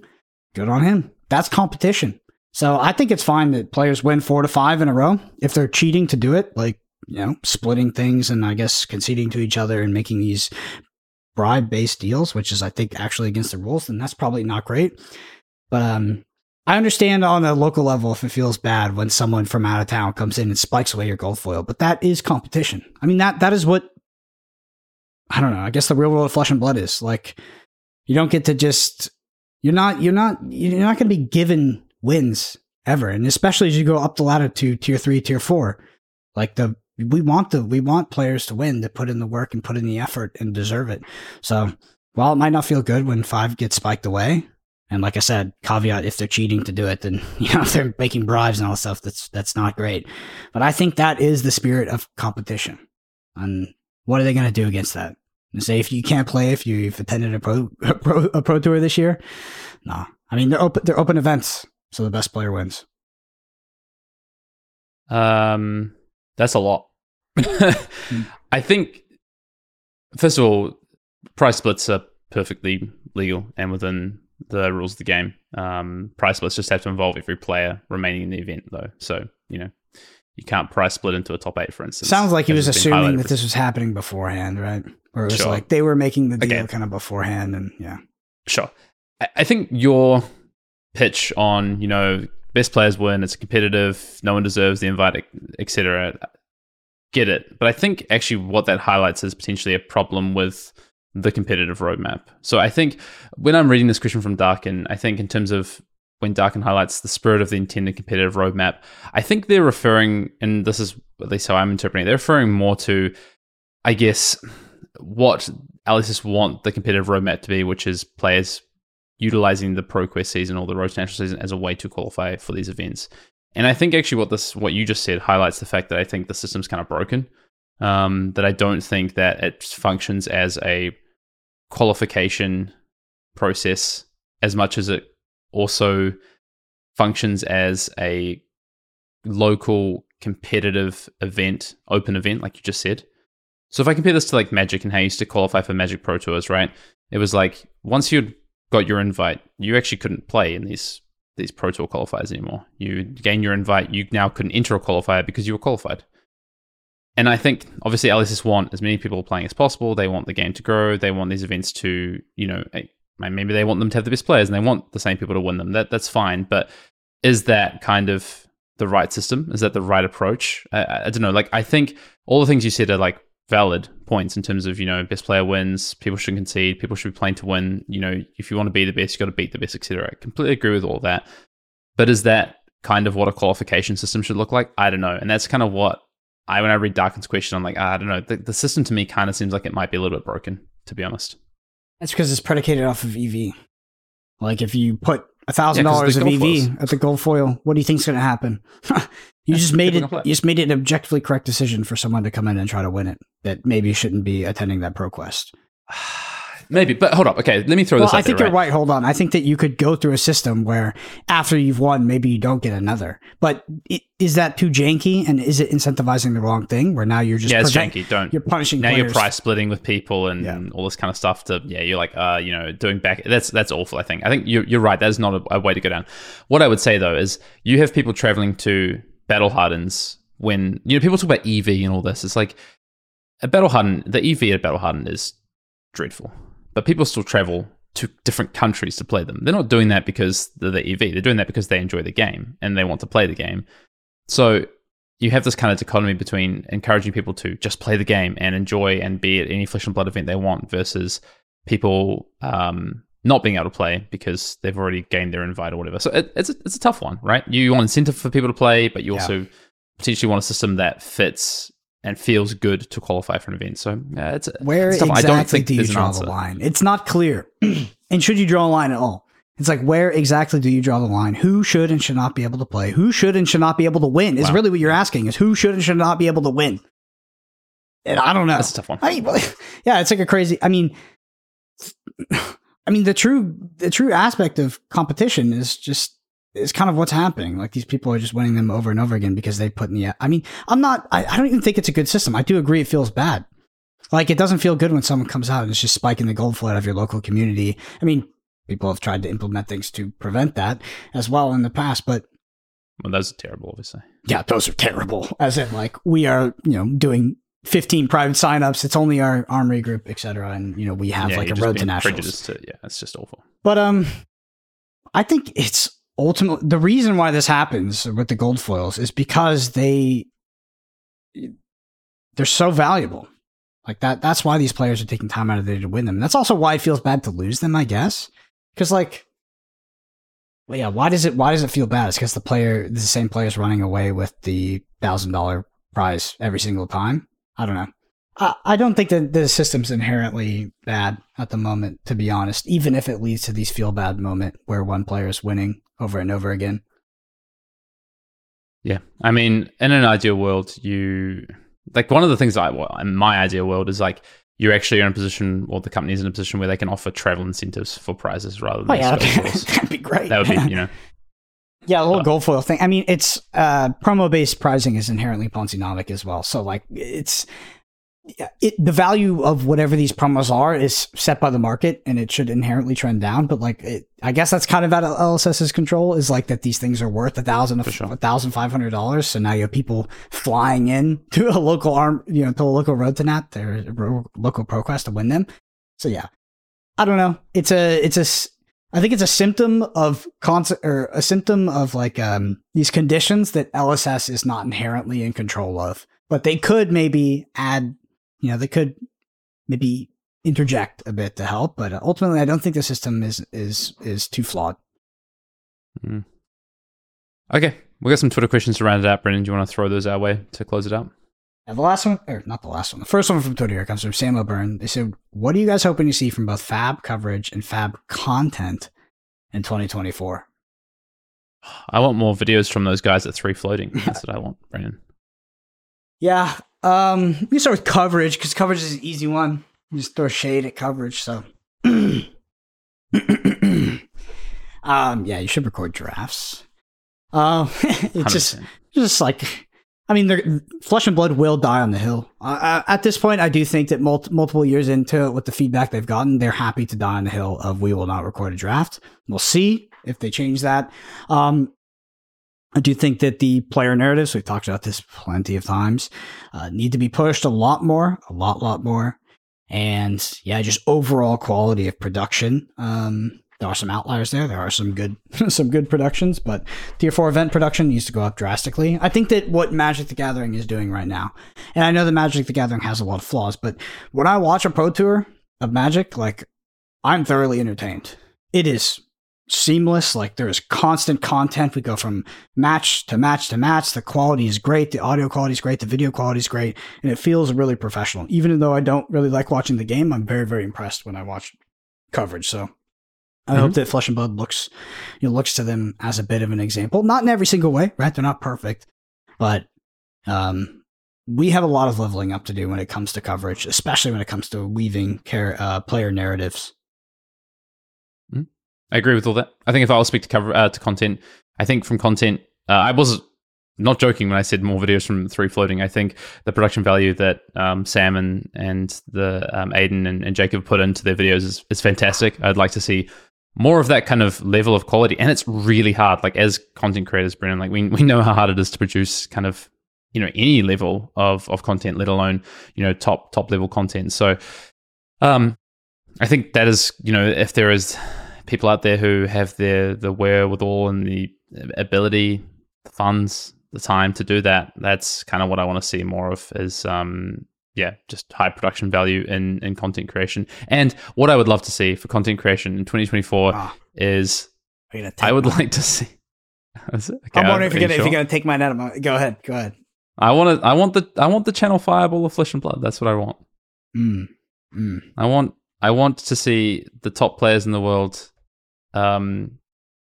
Good on him. That's competition. So I think it's fine that players win four to five in a row. If they're cheating to do it, like, you know, splitting things and I guess conceding to each other and making these bribe based deals, which is, I think, actually against the rules, then that's probably not great. But um, I understand on a local level if it feels bad when someone from out of town comes in and spikes away your gold foil, but that is competition. I mean that that is what I don't know. I guess the real world of flesh and blood is like you don't get to just you're not you're not you're not going to be given wins ever, and especially as you go up the ladder to tier three, tier four, like the we want the we want players to win to put in the work and put in the effort and deserve it. So while it might not feel good when five gets spiked away, and like I said, caveat: if they're cheating to do it, then you know if they're making bribes and all that stuff, that's that's not great. But I think that is the spirit of competition. And what are they going to do against that? And say if you can't play, if you've attended a pro, a pro a pro tour this year, no. I mean they're open they're open events, so the best player wins. Um, that's a lot. I think first of all, price splits are perfectly legal and within the rules of the game. Um, price splits just have to involve every player remaining in the event, though. So you know, You can't price split into a top eight, for instance. Sounds like he as was assuming that this was happening beforehand, right? Or it was Sure. like they were making the deal Okay. kind of beforehand, and yeah. Sure. I- I think your pitch on, you know, best players win, it's competitive, no one deserves the invite, etc. Get it. But I think actually what that highlights is potentially a problem with the competitive roadmap. So I think when I'm reading this question from Darkin, I think in terms of when Darkin highlights the spirit of the intended competitive roadmap, I think they're referring, and this is at least how I'm interpreting it, they're referring more to, I guess, what LSS want the competitive roadmap to be, which is players utilizing the ProQuest season or the Road to National season as a way to qualify for these events. And I think actually what this what you just said highlights the fact that I think the system's kind of broken. Um, that I don't think that it functions as a qualification process as much as it also functions as a local competitive event, open event, like you just said. So if I compare this to like Magic and how you used to qualify for Magic Pro Tours, right? It was like once you'd got your invite, you actually couldn't play in these these Pro Tour qualifiers anymore. You gain your invite, you now couldn't enter a qualifier because you were qualified. And I think obviously LSS want as many people playing as possible. They want the game to grow. They want these events to, you know, eh, maybe they want them to have the best players and they want the same people to win them. That that's fine. But is that kind of the right system? Is that the right approach? I, I, I don't know. Like I think all the things you said are like valid points in terms of you know best player wins. People shouldn't concede. People should be playing to win. You know, if you want to be the best, you've got to beat the best, etc. I completely agree with all that. But is that kind of what a qualification system should look like? I don't know. And that's kind of what I when I read Darkin's question, I'm like, ah, I don't know. The, the system to me kind of seems like it might be a little bit broken, to be honest. That's because it's predicated off of EV. Like if you put a thousand dollars of. EV at the gold foil, what do you think's going to happen? you just made it. You just made it an objectively correct decision for someone to come in and try to win it. That maybe shouldn't be attending that pro quest. Maybe, but hold up. Okay, let me throw Well, this I think there, you're right. Hold on. I think that you could go through a system where after you've won, maybe you don't get another. But i- is that too janky? And is it incentivizing the wrong thing? Where now you're just yeah, it's prevent- janky. Don't You're punishing. now you're price splitting with people and Yeah. all this kind of stuff to yeah you're like uh you know doing back that's that's awful i think i think you're, you're right that is not a, a way to go down what i would say though is you have people traveling to battle hardens when you know people talk about ev and all this it's like a battle harden the ev at battle harden is dreadful but people still travel to different countries to play them they're not doing that because they're the ev they're doing that because they enjoy the game and they want to play the game so you have this kind of dichotomy between encouraging people to just play the game and enjoy and be at any flesh and blood event they want versus people um, not being able to play because they've already gained their invite or whatever. So it, it's, a, it's a tough one, right? You want incentive for people to play, but you Yeah. also potentially want a system that fits and feels good to qualify for an event. So yeah, it's Where it's exactly I don't think do you draw the line? It's not clear. and should you draw a line at all? It's like where exactly do you draw the line? Who should and should not be able to play? Who should and should not be able to win? Is Wow. really what you're asking. Is who should and should not be able to win? And I don't know. That's a tough one. I mean, yeah, it's like a crazy. I mean, I mean the true the true aspect of competition is just is kind of what's happening. Like these people are just winning them over and over again because they put in the. I mean, I'm not. I, I don't even think it's a good system. I do agree it feels bad. Like it doesn't feel good when someone comes out and is just spiking the gold flood of your local community. I mean, people have tried to implement things to prevent that as well in the past, but Well, those are terrible, obviously. yeah, those are terrible. As in, like we are, you know, doing 15 private signups. It's only our armory group, etc. And you know, we have yeah, like a road to nationals. to yeah, it's just awful. But um, I think it's ultimately the reason why this happens with the gold foils is because they they're so valuable. Like that. That's why these players are taking time out of their day to win them. And that's also why it feels bad to lose them. I guess because like. Well, yeah. Why does it? Why does it feel bad? It's because the player, the same player's running away with the thousand dollar prize every single time. I don't know. I, I don't think that the system's inherently bad at the moment, to be honest, even if it leads to these feel bad moment where one player is winning over and over again. Yeah, I mean, in an ideal world, you like one of the things I, well, in my ideal world is like you're actually in a position, or the company's in a position where they can offer travel incentives for prizes rather than Oh yeah, just gold that'd be great. that would be, you know, yeah, the whole uh, gold foil thing. I mean, it's uh, promo based pricing is inherently Ponzi-nomic as well. So like, it's it, the value of whatever these promos are is set by the market and it should inherently trend down. But like, it, I guess that's kind of out of LSS's control is like that these things are worth a thousand, sure. a thousand five hundred dollars. So now you have people flying in to a local arm, you know, to a local road to nap their local ProQuest to win them. So yeah, I don't know. It's a, it's a, I think it's a symptom of concept or a symptom of like um, these conditions that LSS is not inherently in control of. But they could maybe add you know, they could maybe interject a bit to help, but ultimately, I don't think the system is is is too flawed. Mm. Okay, we got some Twitter questions to round it out. Brendan, do you want to throw those our way to close it out? Now, the last one, or not the last one, the first one from Twitter here comes from Sam O'Byrne. They said, "What are you guys hoping to see from both Fab coverage and Fab content in 2024?" I want more videos from those guys at three floating. That's what I want, Brendan. Yeah, um, we start with coverage because coverage is an easy one. You just throw shade at coverage. So, um, yeah, you should record drafts. Uh, it's just, just like, I mean, the flesh and blood will die on the hill. Uh, at this point, I do think that mul- multiple years into it, with the feedback they've gotten, they're happy to die on the hill of we will not record a draft. We'll see if they change that. Um, I do think that the player narratives, we've talked about this plenty of times, uh, need to be pushed a lot more, a lot, lot more. And yeah, just overall quality of production. Um, there are some outliers there. There are some good, some good productions, but tier four event production needs to go up drastically. I think that what Magic the Gathering is doing right now, and I know that Magic the Gathering has a lot of flaws, but when I watch a pro tour of Magic, like I'm thoroughly entertained. It is seamless. Like there is constant content. We go from match to match to match. The quality is great. The audio quality is great. The video quality is great. And it feels really professional. Even though I don't really like watching the game, I'm very, very impressed when I watch coverage. So I mm-hmm. hope that Flesh and Blood looks, you know, looks to them as a bit of an example. Not in every single way, right? They're not perfect, but, um, we have a lot of leveling up to do when it comes to coverage, especially when it comes to weaving care, uh, player narratives I agree with all that. I think if I was speak to cover uh, to content, I think from content, uh, I was not joking when I said more videos from three floating. I think the production value that um, Sam and, and the um, Aiden and, and, Jacob put into their videos is, is fantastic. I'd like to see more of that kind of level of quality, and it's really hard. Like as content creators, Brennan, like we we know how hard it is to produce kind of you know any level of of content, let alone you know top top level content. So, um, I think that is you know if there is people out there who have the the wherewithal and the ability, the funds, the time to do that. That's kind of what I want to see more of. Is um, yeah, just high production value in in content creation. And what I would love to see for content creation in 2024 ah. is I would mine? like to see. okay, I'm wondering if you're, gonna, sure? if you're gonna take mine out of my. Go ahead. Go ahead. I want to. I want the. I want the channel fireball of flesh and blood. That's what I want. Mm. Mm. I want. I want to see the top players in the world um,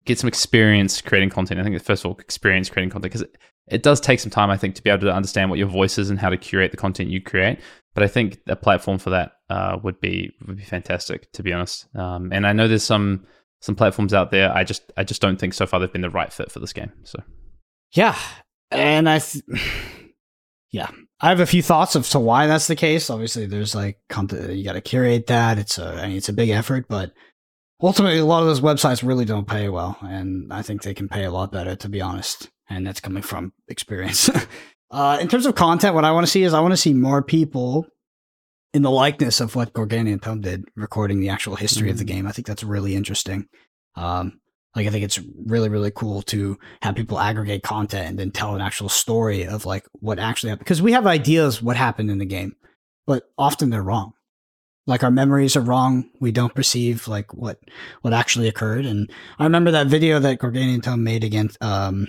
get some experience creating content. I think first of all, experience creating content because it, it does take some time, I think, to be able to understand what your voice is and how to curate the content you create. But I think a platform for that uh, would be would be fantastic, to be honest. Um, and I know there's some some platforms out there. I just I just don't think so far they've been the right fit for this game. So yeah, and I. Th- yeah, I have a few thoughts of to why that's the case. Obviously, there's like content you got to curate that. It's a I mean, it's a big effort, but ultimately, a lot of those websites really don't pay well, and I think they can pay a lot better, to be honest. And that's coming from experience. uh, in terms of content, what I want to see is I want to see more people in the likeness of what Gorganian Tome did, recording the actual history mm-hmm. of the mm. game. I think that's really interesting. Um, like I think it's really really cool to have people aggregate content and then tell an actual story of like what actually happened because we have ideas what happened in the game, but often they're wrong like our memories are wrong. We don't perceive like what what actually occurred. And I remember that video that Gorganian Tome made against um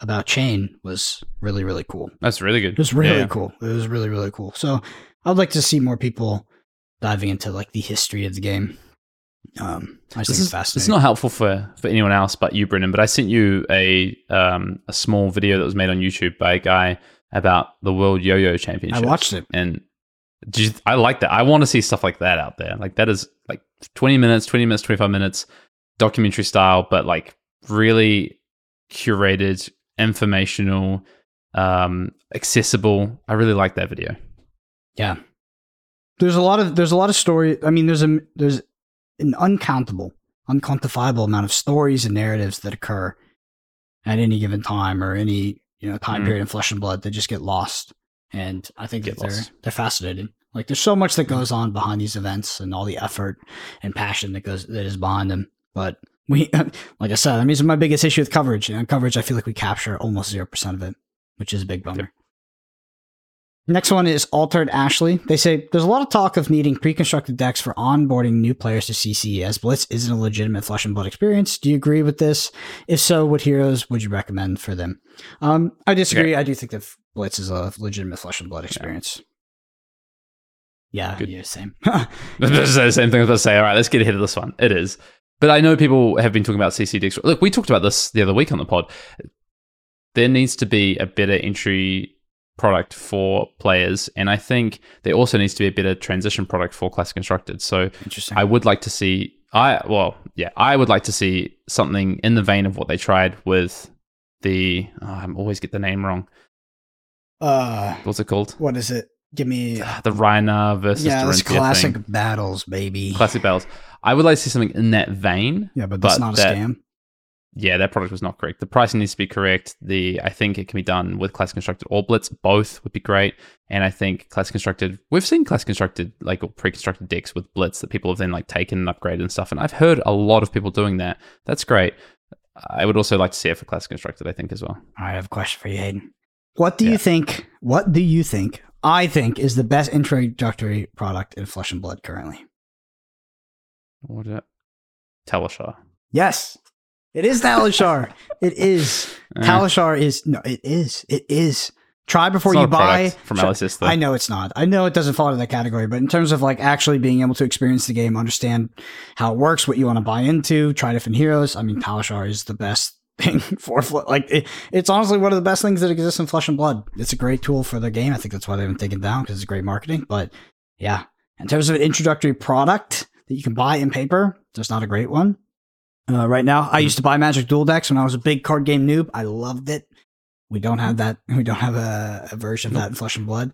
about Chane was really really cool. That's really good. It was really yeah. cool. It was really really cool. So I'd like to see more people diving into like the history of the game. Um, I this is fascinating. It's not helpful for for anyone else but you, Brendan. But I sent you a um a small video that was made on YouTube by a guy about the World Yo-Yo Championship. I watched it, and you, I like that. I want to see stuff like that out there. Like that is like 20 minutes, 20 minutes, 25 minutes, documentary style, but like really curated, informational, um, accessible. I really like that video. Yeah. There's a lot of there's a lot of story. I mean, there's a there's an uncountable, unquantifiable amount of stories and narratives that occur at any given time or any you know time Mm. period in Flesh and Blood that just get lost. And I think Get that they're lost. they're fascinating. Like there's so much that goes on behind these events and all the effort and passion that goes that is behind them. But we, like I said, I mean, it's my biggest issue with coverage. And coverage, I feel like we capture almost zero percent of it, which is a big bummer. Next one is Altered Ashley. They say there's a lot of talk of needing pre-constructed decks for onboarding new players to CC, as Blitz isn't a legitimate Flesh and Blood experience. Do you agree with this? If so, what heroes would you recommend for them? Um, I disagree. I do think that Blitz is a legitimate Flesh and Blood experience. Yeah, Good. yeah, same. That's the same thing I was about to say. All right, let's get ahead of this one. It is. But I know people have been talking about CC decks. Look, we talked about this the other week on the pod. There needs to be a better entry product for players. And I think there also needs to be a better transition product for Classic Constructed. So Interesting. I would like to see I well, yeah, I would like to see something in the vein of what they tried with the oh, I always get the name wrong. Uh, What's it called? what is it? Give me. The Rhinar versus yeah, this classic thing. battles, baby. Classic battles. I would like to see something in that vein. yeah, but that's but not a that- scam. Yeah, that product was not correct. The pricing needs to be correct. The I think it can be done with Classic Constructed or Blitz. Both would be great. And I think Classic Constructed, we've seen Classic Constructed like or pre-constructed decks with Blitz that people have then like taken and upgraded and stuff. And I've heard a lot of people doing that. That's great. I would also like to see it for Classic Constructed. I think as well. I have a question for you, Hayden. What do Yeah. you think? What do you think? I think is the best introductory product in Flesh and Blood currently. What is it? Talishar. Yes, it is Talishar. it is. Eh, Talishar is no. It is. It is. Try before you buy. from though. I know it's not. I know it doesn't fall into that category, but in terms of like actually being able to experience the game, understand how it works, what you want to buy into, try different heroes. I mean, Talishar is the best thing for Fle- like it, it's honestly one of the best things that exists in Flesh and Blood. It's a great tool for the game. I think that's why they've been taken down because it's great marketing. But yeah, in terms of an introductory product that you can buy in paper, just not a great one. Uh, right now, I used to buy Magic Duel decks when I was a big card game noob. I loved it. We don't have that. We don't have a, a version of that in Flesh and Blood.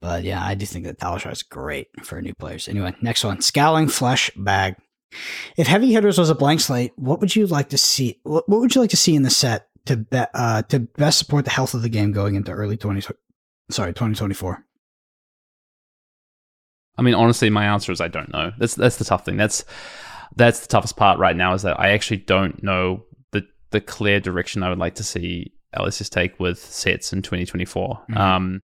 But yeah, I do think that Talishar is great for new players. Anyway, next one Scowling Flesh Bag. If Heavy Hitters was a blank slate, what would you like to see? What, what would you like to see in the set to be, uh, to best support the health of the game going into early 20, sorry, 2024? I mean, honestly, my answer is I don't know. That's that's the tough thing. That's that's the toughest part right now is that I actually don't know the the clear direction I would like to see LSS take with sets in 2024. Mhm. Um,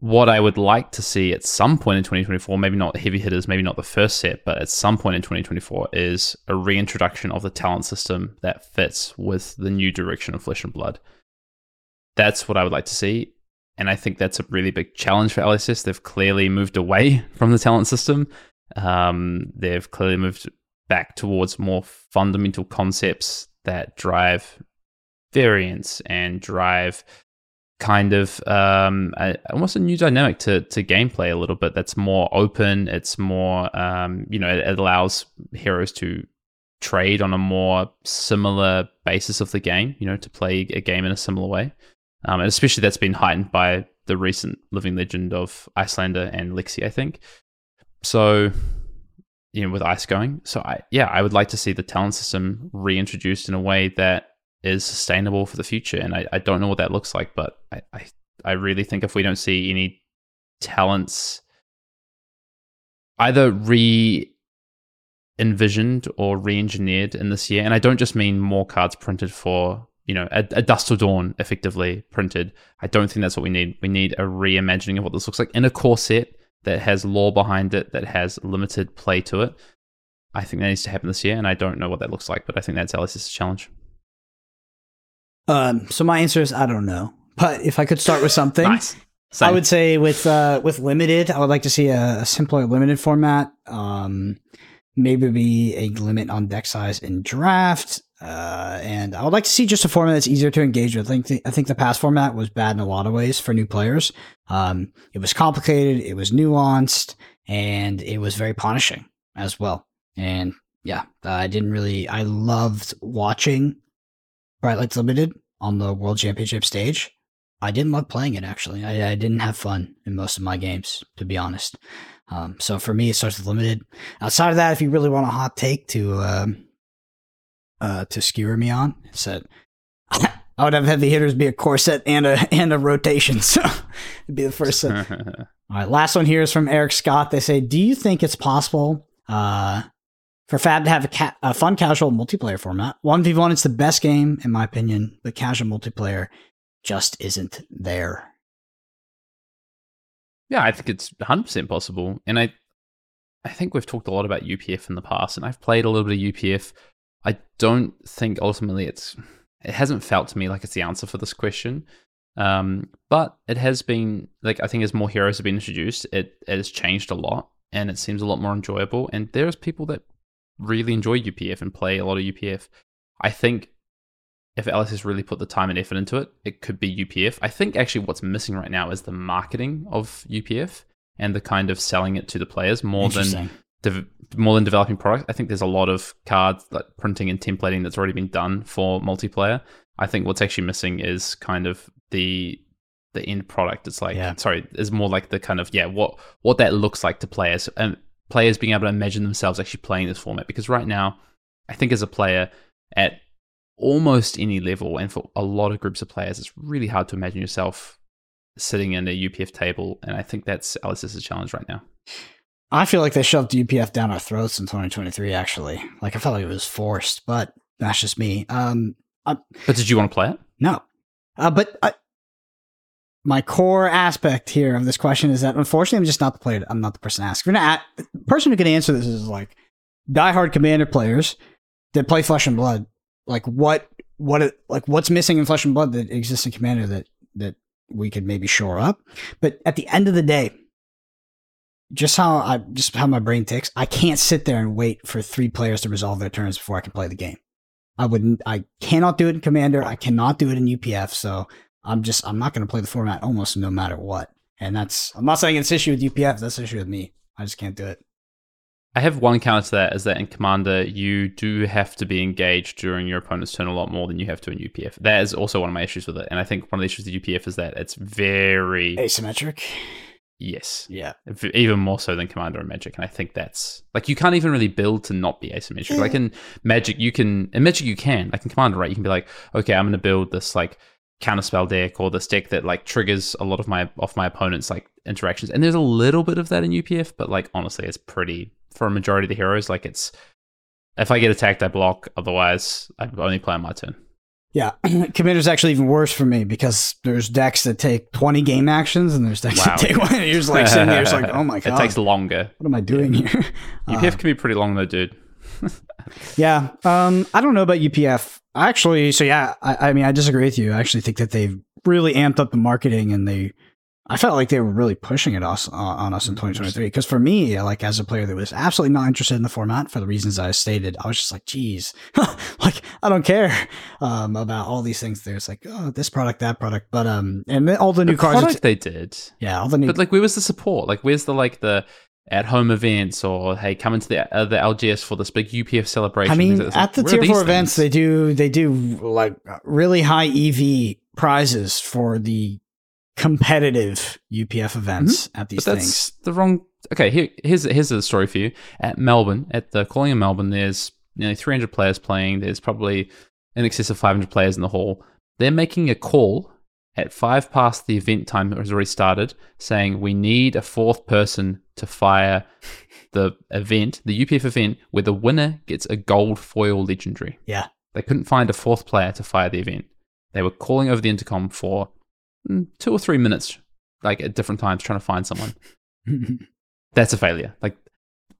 what I would like to see at some point in 2024, maybe not heavy hitters, maybe not the first set, but at some point in 2024, is a reintroduction of the talent system that fits with the new direction of Flesh and Blood. That's what I would like to see. And I think that's a really big challenge for LSS. They've clearly moved away from the talent system. Um, they've clearly moved back towards more fundamental concepts that drive variance and drive kind of um, a, almost a new dynamic to, to gameplay a little bit that's more open. It's more, um, you know, it, it allows heroes to trade on a more similar basis of the game, you know, to play a game in a similar way. Um, and especially that's been heightened by the recent living legend of Iyslander and Lexi, I think. So, you know, with Ice going. So, I, yeah, I would like to see the talent system reintroduced in a way that is sustainable for the future. And I, I don't know what that looks like, but I, I, I really think if we don't see any talents either re envisioned or re-engineered in this year and i don't just mean more cards printed for you know a, a dust to dawn effectively printed. I don't think that's what we need. We need a reimagining of what this looks like in a core set that has lore behind it that has limited play to it. I think that needs to happen this year and i don't know what that looks like but i think that's LSS's challenge Um, so my answer is I don't know. But if I could start with something, nice I would say with uh, with limited, I would like to see a, a simpler limited format. Um, maybe be a limit on deck size in draft. Uh, and I would like to see just a format that's easier to engage with. I think the, I think the past format was bad in a lot of ways for new players. Um, it was complicated, it was nuanced, and it was very punishing as well. And yeah, I didn't really. I loved watching Bright Lights Limited on the World Championship stage I didn't love playing it actually. I, I didn't have fun in most of my games, to be honest. Um, so for me, it starts with limited. Outside of that, if you really want a hot take to um, uh, to skewer me on, it's that I would have heavy hitters be a core set and a and a rotation. So it'd be the first set. All right, last one here is from Eric Scott. They say, "Do you think it's possible uh, for Fab to have a, ca- a fun casual multiplayer format? One v one is the best game in my opinion, but casual multiplayer just isn't there." Yeah, I think it's 100% possible. And I I think we've talked a lot about UPF in the past and I've played a little bit of UPF. I don't think ultimately it's it hasn't felt to me like it's the answer for this question. Um, but it has been like I think as more heroes have been introduced, it, it has changed a lot and it seems a lot more enjoyable. And there's people that really enjoy UPF and play a lot of UPF. I think if LSS really put the time and effort into it, it could be UPF. I think actually what's missing right now is the marketing of UPF and the kind of selling it to the players more than de- more than developing products. I think there's a lot of cards like printing and templating that's already been done for multiplayer. I think what's actually missing is kind of the the end product. It's like yeah. sorry, is more like the kind of yeah what what that looks like to players and players being able to imagine themselves actually playing this format. Because right now, I think as a player at almost any level, and for a lot of groups of players, it's really hard to imagine yourself sitting in a UPF table. And I think that's LSS's challenge right now. I feel like they shoved UPF down our throats in 2023. Actually, like I felt like it was forced, but that's just me. Um, I, but did you want to play it? No, uh, but I, my core aspect here of this question is that unfortunately I'm just not the player. I'm not the person to ask. If you're not person who can answer this is like diehard commander players that play Flesh and Blood. Like what what like what's missing in Flesh and Blood that exists in Commander that that we could maybe shore up. But at the end of the day, just how I just how my brain ticks, I can't sit there and wait for three players to resolve their turns before I can play the game. I wouldn't I cannot do it in Commander. I cannot do it in UPF. So I'm just I'm not going to play the format almost no matter what. And that's I'm not saying it's issue with UPF. That's issue with me. I just can't do it. I have one counter to that is that in Commander, you do have to be engaged during your opponent's turn a lot more than you have to in UPF. That is also one of my issues with it. And I think one of the issues with UPF is that it's very asymmetric. Yes. Yeah. Even more so than Commander and Magic. And I think that's like you can't even really build to not be asymmetric. Like eh. in Magic, you can in Magic you can. Like in Commander, right? You can be like, okay, I'm gonna build this like counterspell deck or this deck that like triggers a lot of my off my opponent's like interactions. And there's a little bit of that in UPF, but like honestly, it's pretty for a majority of the heroes. Like it's if I get attacked, I block. Otherwise, I only play on my turn. Yeah, Commander's actually even worse for me because there's decks that take 20 game actions and there's decks wow. that take one. And you're just like sitting there, like, oh my god, it takes longer. What am I doing here? UPF uh, can be pretty long though, dude. yeah, um, I don't know about UPF. Actually, so yeah, I, I mean, I disagree with you. I actually think that they've really amped up the marketing and they I felt like they were really pushing it us uh, on us in 2023. Because for me, like as a player that was absolutely not interested in the format for the reasons I stated, I was just like, geez, like I don't care um, about all these things. There's like, oh, this product, that product, but um, and all the new the cards product they did, yeah, all the new. But like, where was the support? Like, where's the like the at home events or hey, come into the uh, the LGS for this big UPF celebration? I mean, at the tier four events, they do they do like really high EV prizes for the competitive UPF events mm-hmm. at these but that's things. The wrong. Okay, here, here's here's a story for you. At Melbourne, at the calling in Melbourne, there's nearly 300 players playing. There's probably in excess of 500 players in the hall. They're making a call at five past the event time that has already started, saying we need a fourth person to fire the event, the UPF event, where the winner gets a gold foil legendary. Yeah. They couldn't find a fourth player to fire the event. They were calling over the intercom for Mm, two or three minutes, like at different times, trying to find someone. That's a failure. Like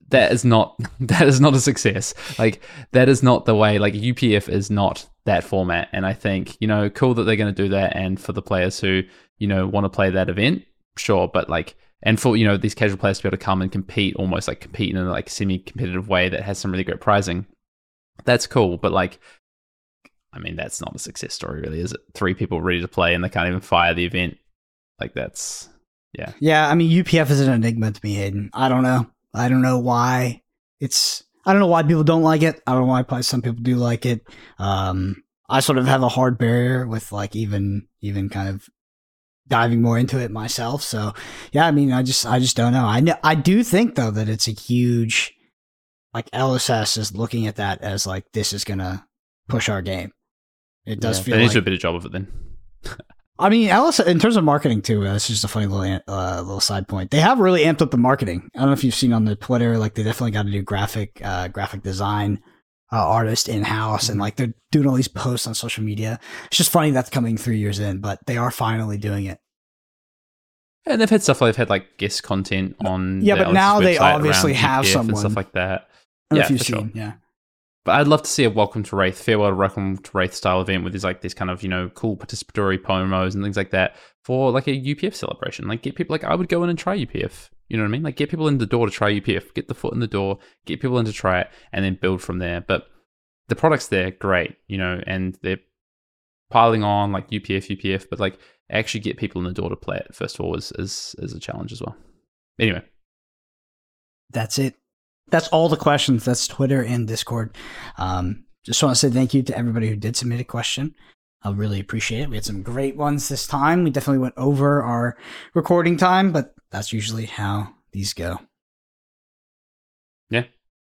that is not that is not a success. Like that is not the way. Like UPF is not that format. And I think you know, cool that they're going to do that. And for the players who you know want to play that event, sure. But like, and for you know these casual players to be able to come and compete, almost like compete in a like semi-competitive way that has some really great prizing. That's cool. But like I mean, that's not a success story, really, is it? Three people ready to play and they can't even fire the event. Like, that's, yeah. Yeah, I mean, UPF is an enigma to me, Hayden. I don't know. I don't know why it's, I don't know why people don't like it. I don't know why probably some people do like it. Um, I sort of have a hard barrier with like even, even kind of diving more into it myself. So yeah, I mean, I just I just don't know. I know I do think though that it's a huge like LSS is looking at that as like this is gonna push our game. It does Yeah, feel they need like to do a better job of it then. I mean, LSS, in terms of marketing too. Uh, it's just a funny little uh, little side point. They have really amped up the marketing. I don't know if you've seen on the Twitter, like they definitely got a new graphic uh, graphic design uh, artist in house, and like they're doing all these posts on social media. It's just funny that's coming three years in, but they are finally doing it. And they've had stuff like they've had like guest content on Yeah, but now they obviously around have UPF and someone. stuff like that. I don't know Yeah, if you've for sure. seen, yeah. But I'd love to see a welcome to Rathe, farewell to welcome to Rathe style event with these like this kind of you know cool participatory promos and things like that for like a UPF celebration. Like get people like I would go in and try UPF. You know what I mean? Like get people in the door to try UPF, get the foot in the door, get people in to try it, and then build from there. But the product's there, great, you know, and they're piling on like UPF, UPF, but like actually get people in the door to play it first of all is is, is a challenge as well. Anyway, That's it. That's all the questions. That's Twitter and Discord. Um, just want to say thank you to everybody who did submit a question. I really appreciate it. We had some great ones this time. We definitely went over our recording time, but that's usually how these go.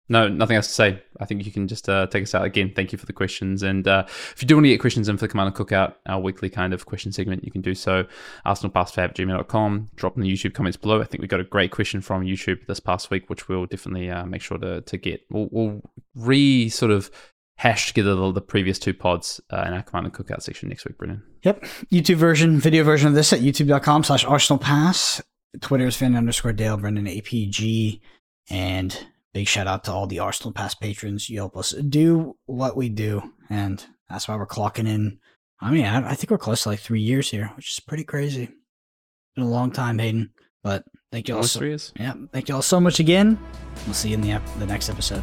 No, nothing else to say. I think you can just uh, take us out again. Thank you for the questions. And uh, if you do want to get questions in for the Commander Cookout, our weekly kind of question segment, you can do so. ArsenalPassFab at gmail.com. Drop in the YouTube comments below. I think we got a great question from YouTube this past week, which we'll definitely uh, make sure to, to get. We'll, we'll re sort of hash together the, the previous two pods uh, in our Commander Cookout section next week, Brennan. Yep. YouTube version, video version of this at youtube.com slash Arsenal. Twitter is Fyen underscore Dale Brendan APG. And big shout out to all the Arsenal Pass patrons. You help us do what we do. And that's why we're clocking in. I mean, I, I think we're close to like three years here, which is pretty crazy. It's been a long time, Hayden. But thank you all so, yeah, thank you all so much again. We'll see you in the, ep- the next episode.